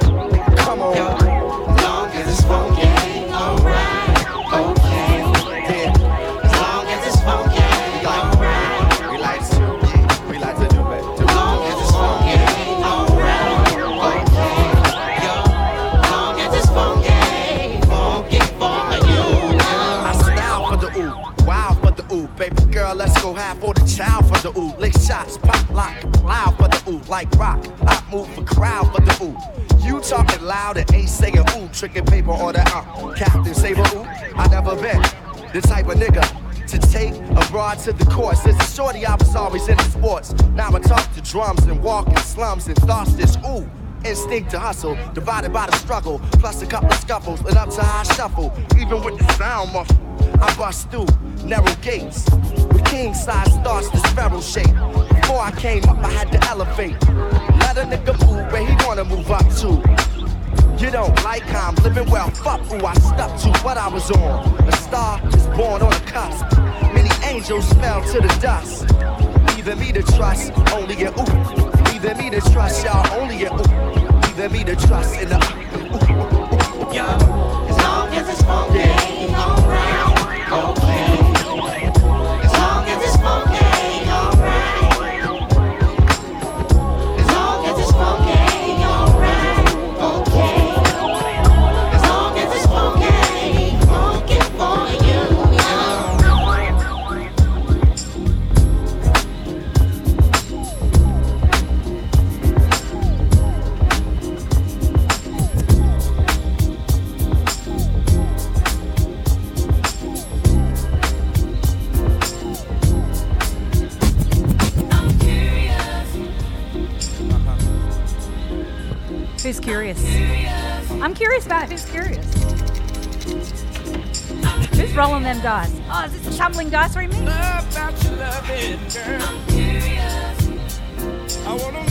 come on. Long as it's funky, alright. shots, pop lock, loud for the ooh, like rock. I move a crowd for the ooh. You talking loud and ain't saying ooh, tricking paper or the uh. Captain Saber ooh, I never been the type of nigga to take abroad to the courts. As a shorty, I was always into sports. Now I talk to drums and walk in slums and thoughts this ooh. Instinct to hustle, divided by the struggle, plus a couple of scuffles, and up to high shuffle. Even with the sound muffled, I bust through narrow gates. With king size thoughts, this feral shape. Before I came up, I had to elevate. Let a nigga move where he wanna move up to. You don't like how I'm living well, fuck who I stuck to what I was on. A star is born on the cusp. Many angels fell to the dust. Leaving me to trust only a ooh. Leaving me to trust y'all only a ooh. Leaving me to trust in the ooh. As long as it's alright, Who's curious? I'm curious about who's curious. Who's rolling them dice? Oh, is this a tumbling dice remix? About your loving, girl. I'm curious. I wanna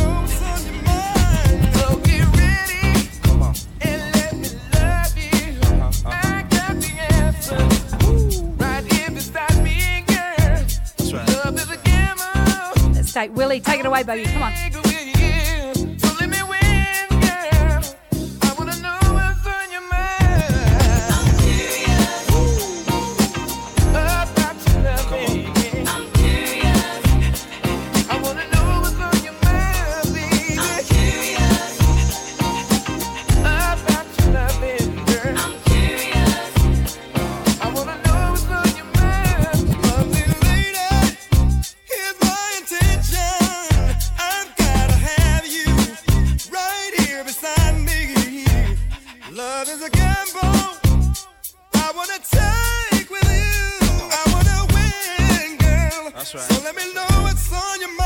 That's right. So let me know what's on your mind.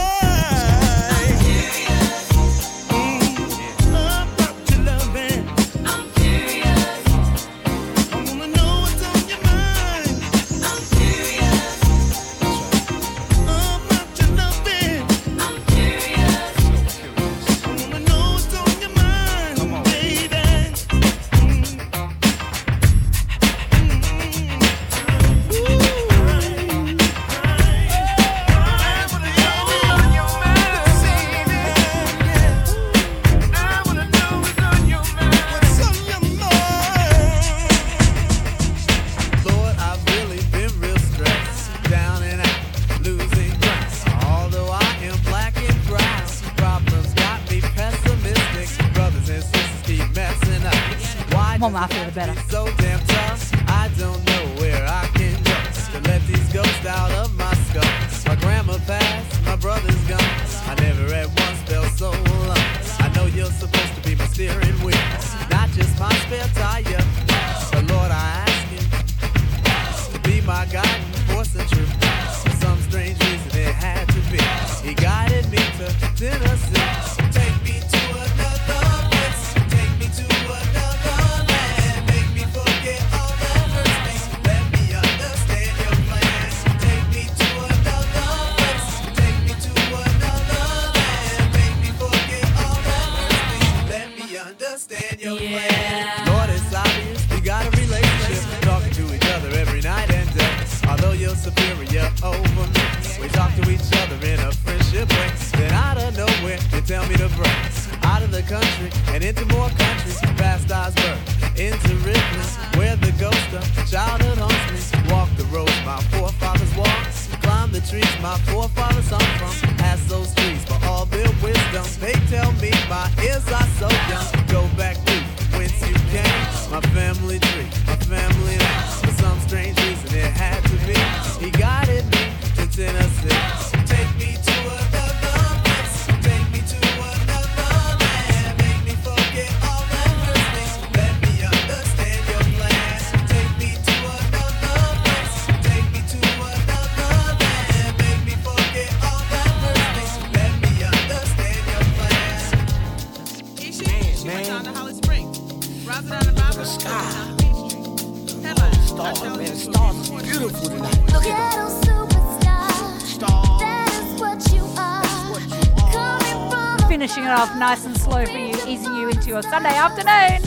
off nice and slow for you, easing you into your Sunday afternoon,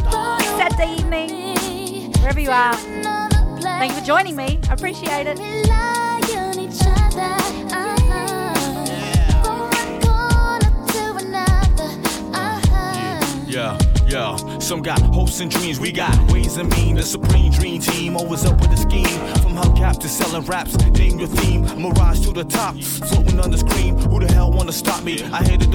Saturday evening, wherever you are. Thank you for joining me. I appreciate it. Yeah. Yeah, some got hopes and dreams. We got ways and means. The supreme dream team always up with a scheme. From hubcap to selling raps, name your theme. Mirage to the top, floating on the screen. Who the hell wanna stop me? I hit it.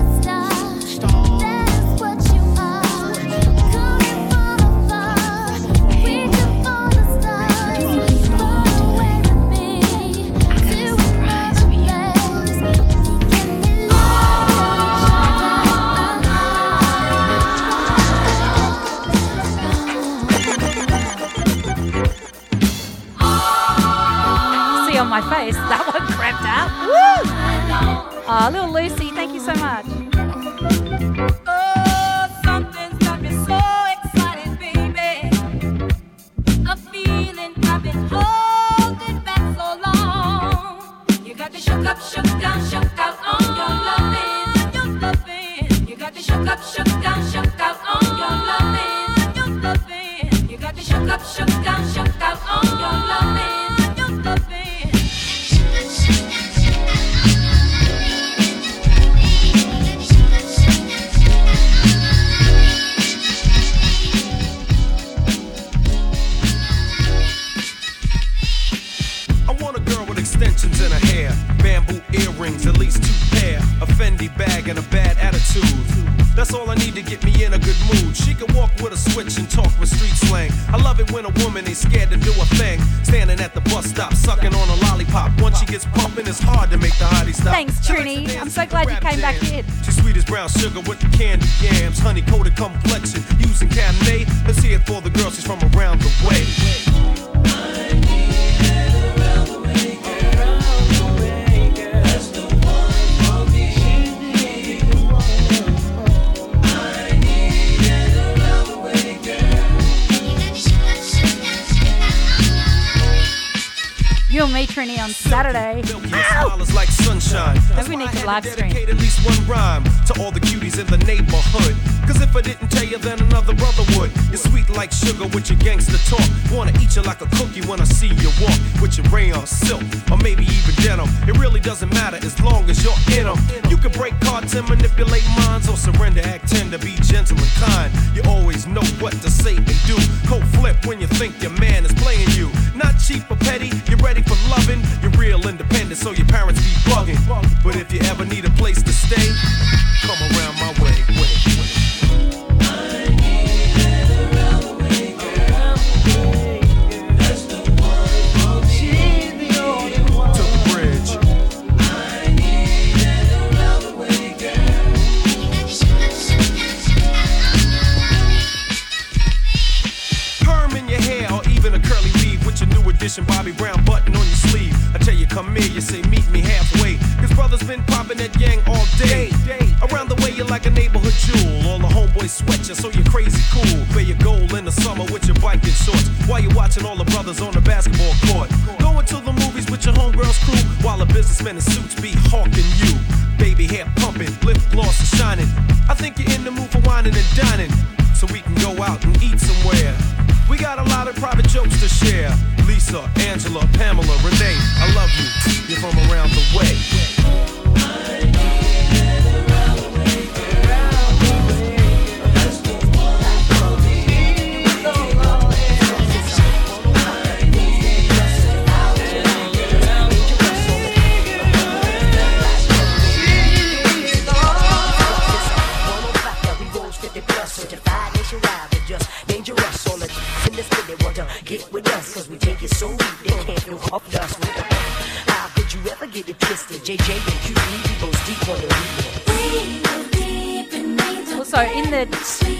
Also, in the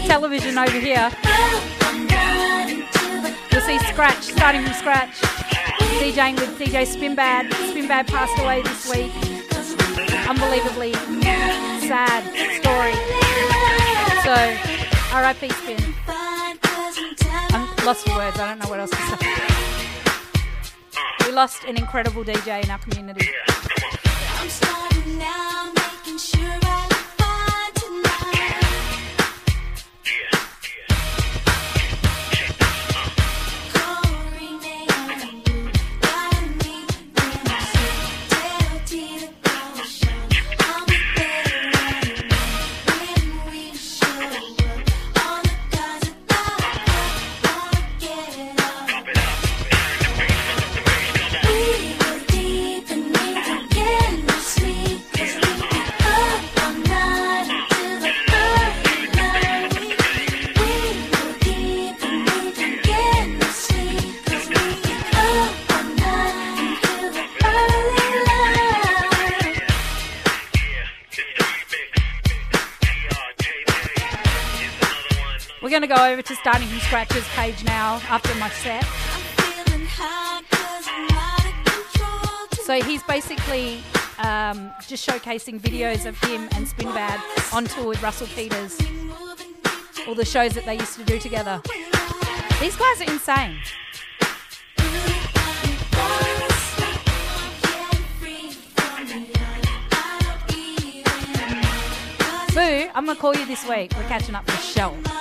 television over here, you'll see Scratch starting from scratch, DJing with DJ Spinbad. Spinbad passed away this week. Unbelievably sad story. So, RIP Spin. I'm lost for words. I don't know what else to say. We lost an incredible DJ in our community. I'm starting now, go over to starting from scratch's page now after my set. So he's basically um, just showcasing videos of him and Spinbad on tour with Russell Peters. All the shows that they used to do together. These guys are insane. Boo, I'm gonna call you this week. We're catching up for show.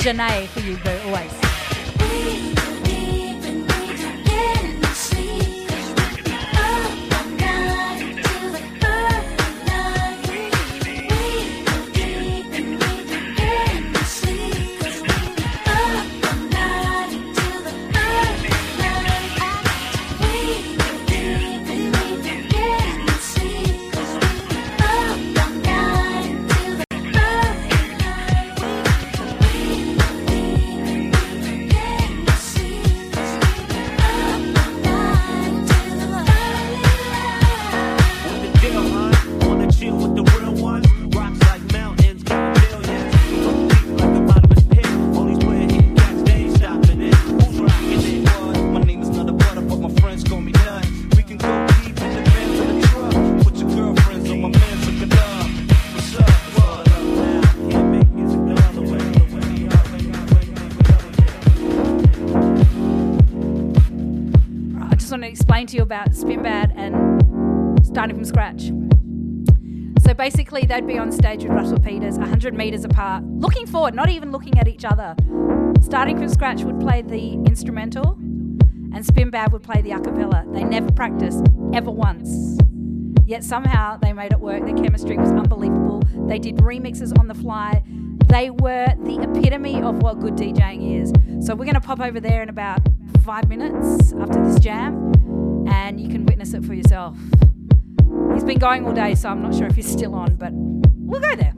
Janae for you, Boo, always. To you about Spinbad and starting from scratch. So basically, they'd be on stage with Russell Peters, 100 meters apart, looking forward, not even looking at each other. Starting from scratch would play the instrumental, and Spinbad would play the a cappella. They never practiced, ever once. Yet somehow they made it work. Their chemistry was unbelievable. They did remixes on the fly. They were the epitome of what good DJing is. So we're going to pop over there in about five minutes after this jam, and you can witness it for yourself. He's been going all day, so I'm not sure if he's still on, but we'll go there.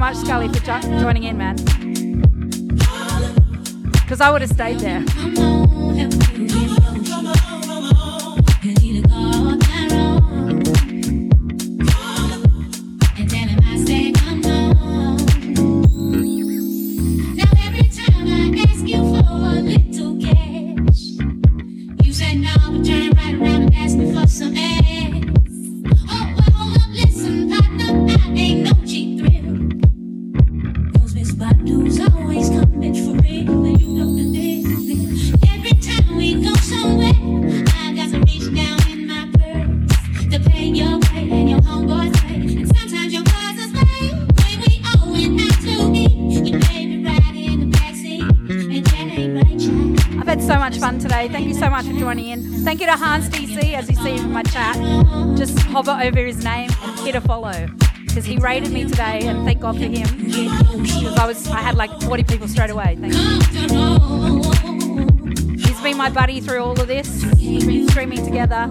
Much, Scully, for jo- joining in, man. Because I would have stayed there. get a Hans DC, as you see in my chat, just hover over his name and hit a follow. Because he rated me today, and thank God for him. Because I was, I had like 40 people straight away. Thank you. He's been my buddy through all of this. We've been streaming together.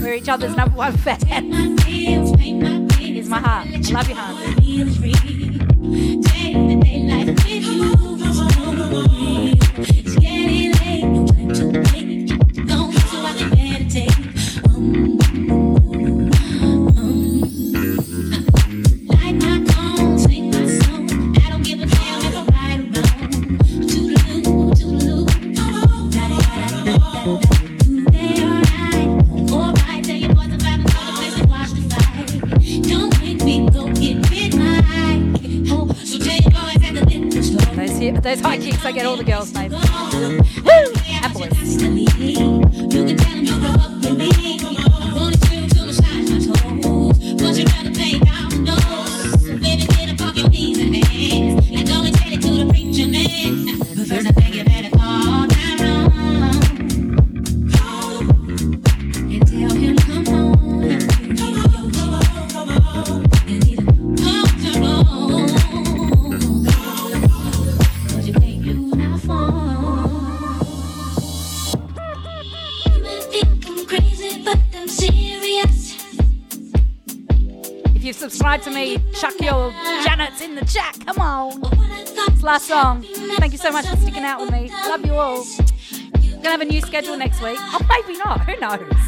We're each other's number one fan. He's my heart. Love you, Hans. last song. Thank you so much for sticking out with me. Love you all. Gonna have a new schedule next week. Or maybe not. Who knows?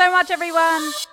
so much, everyone.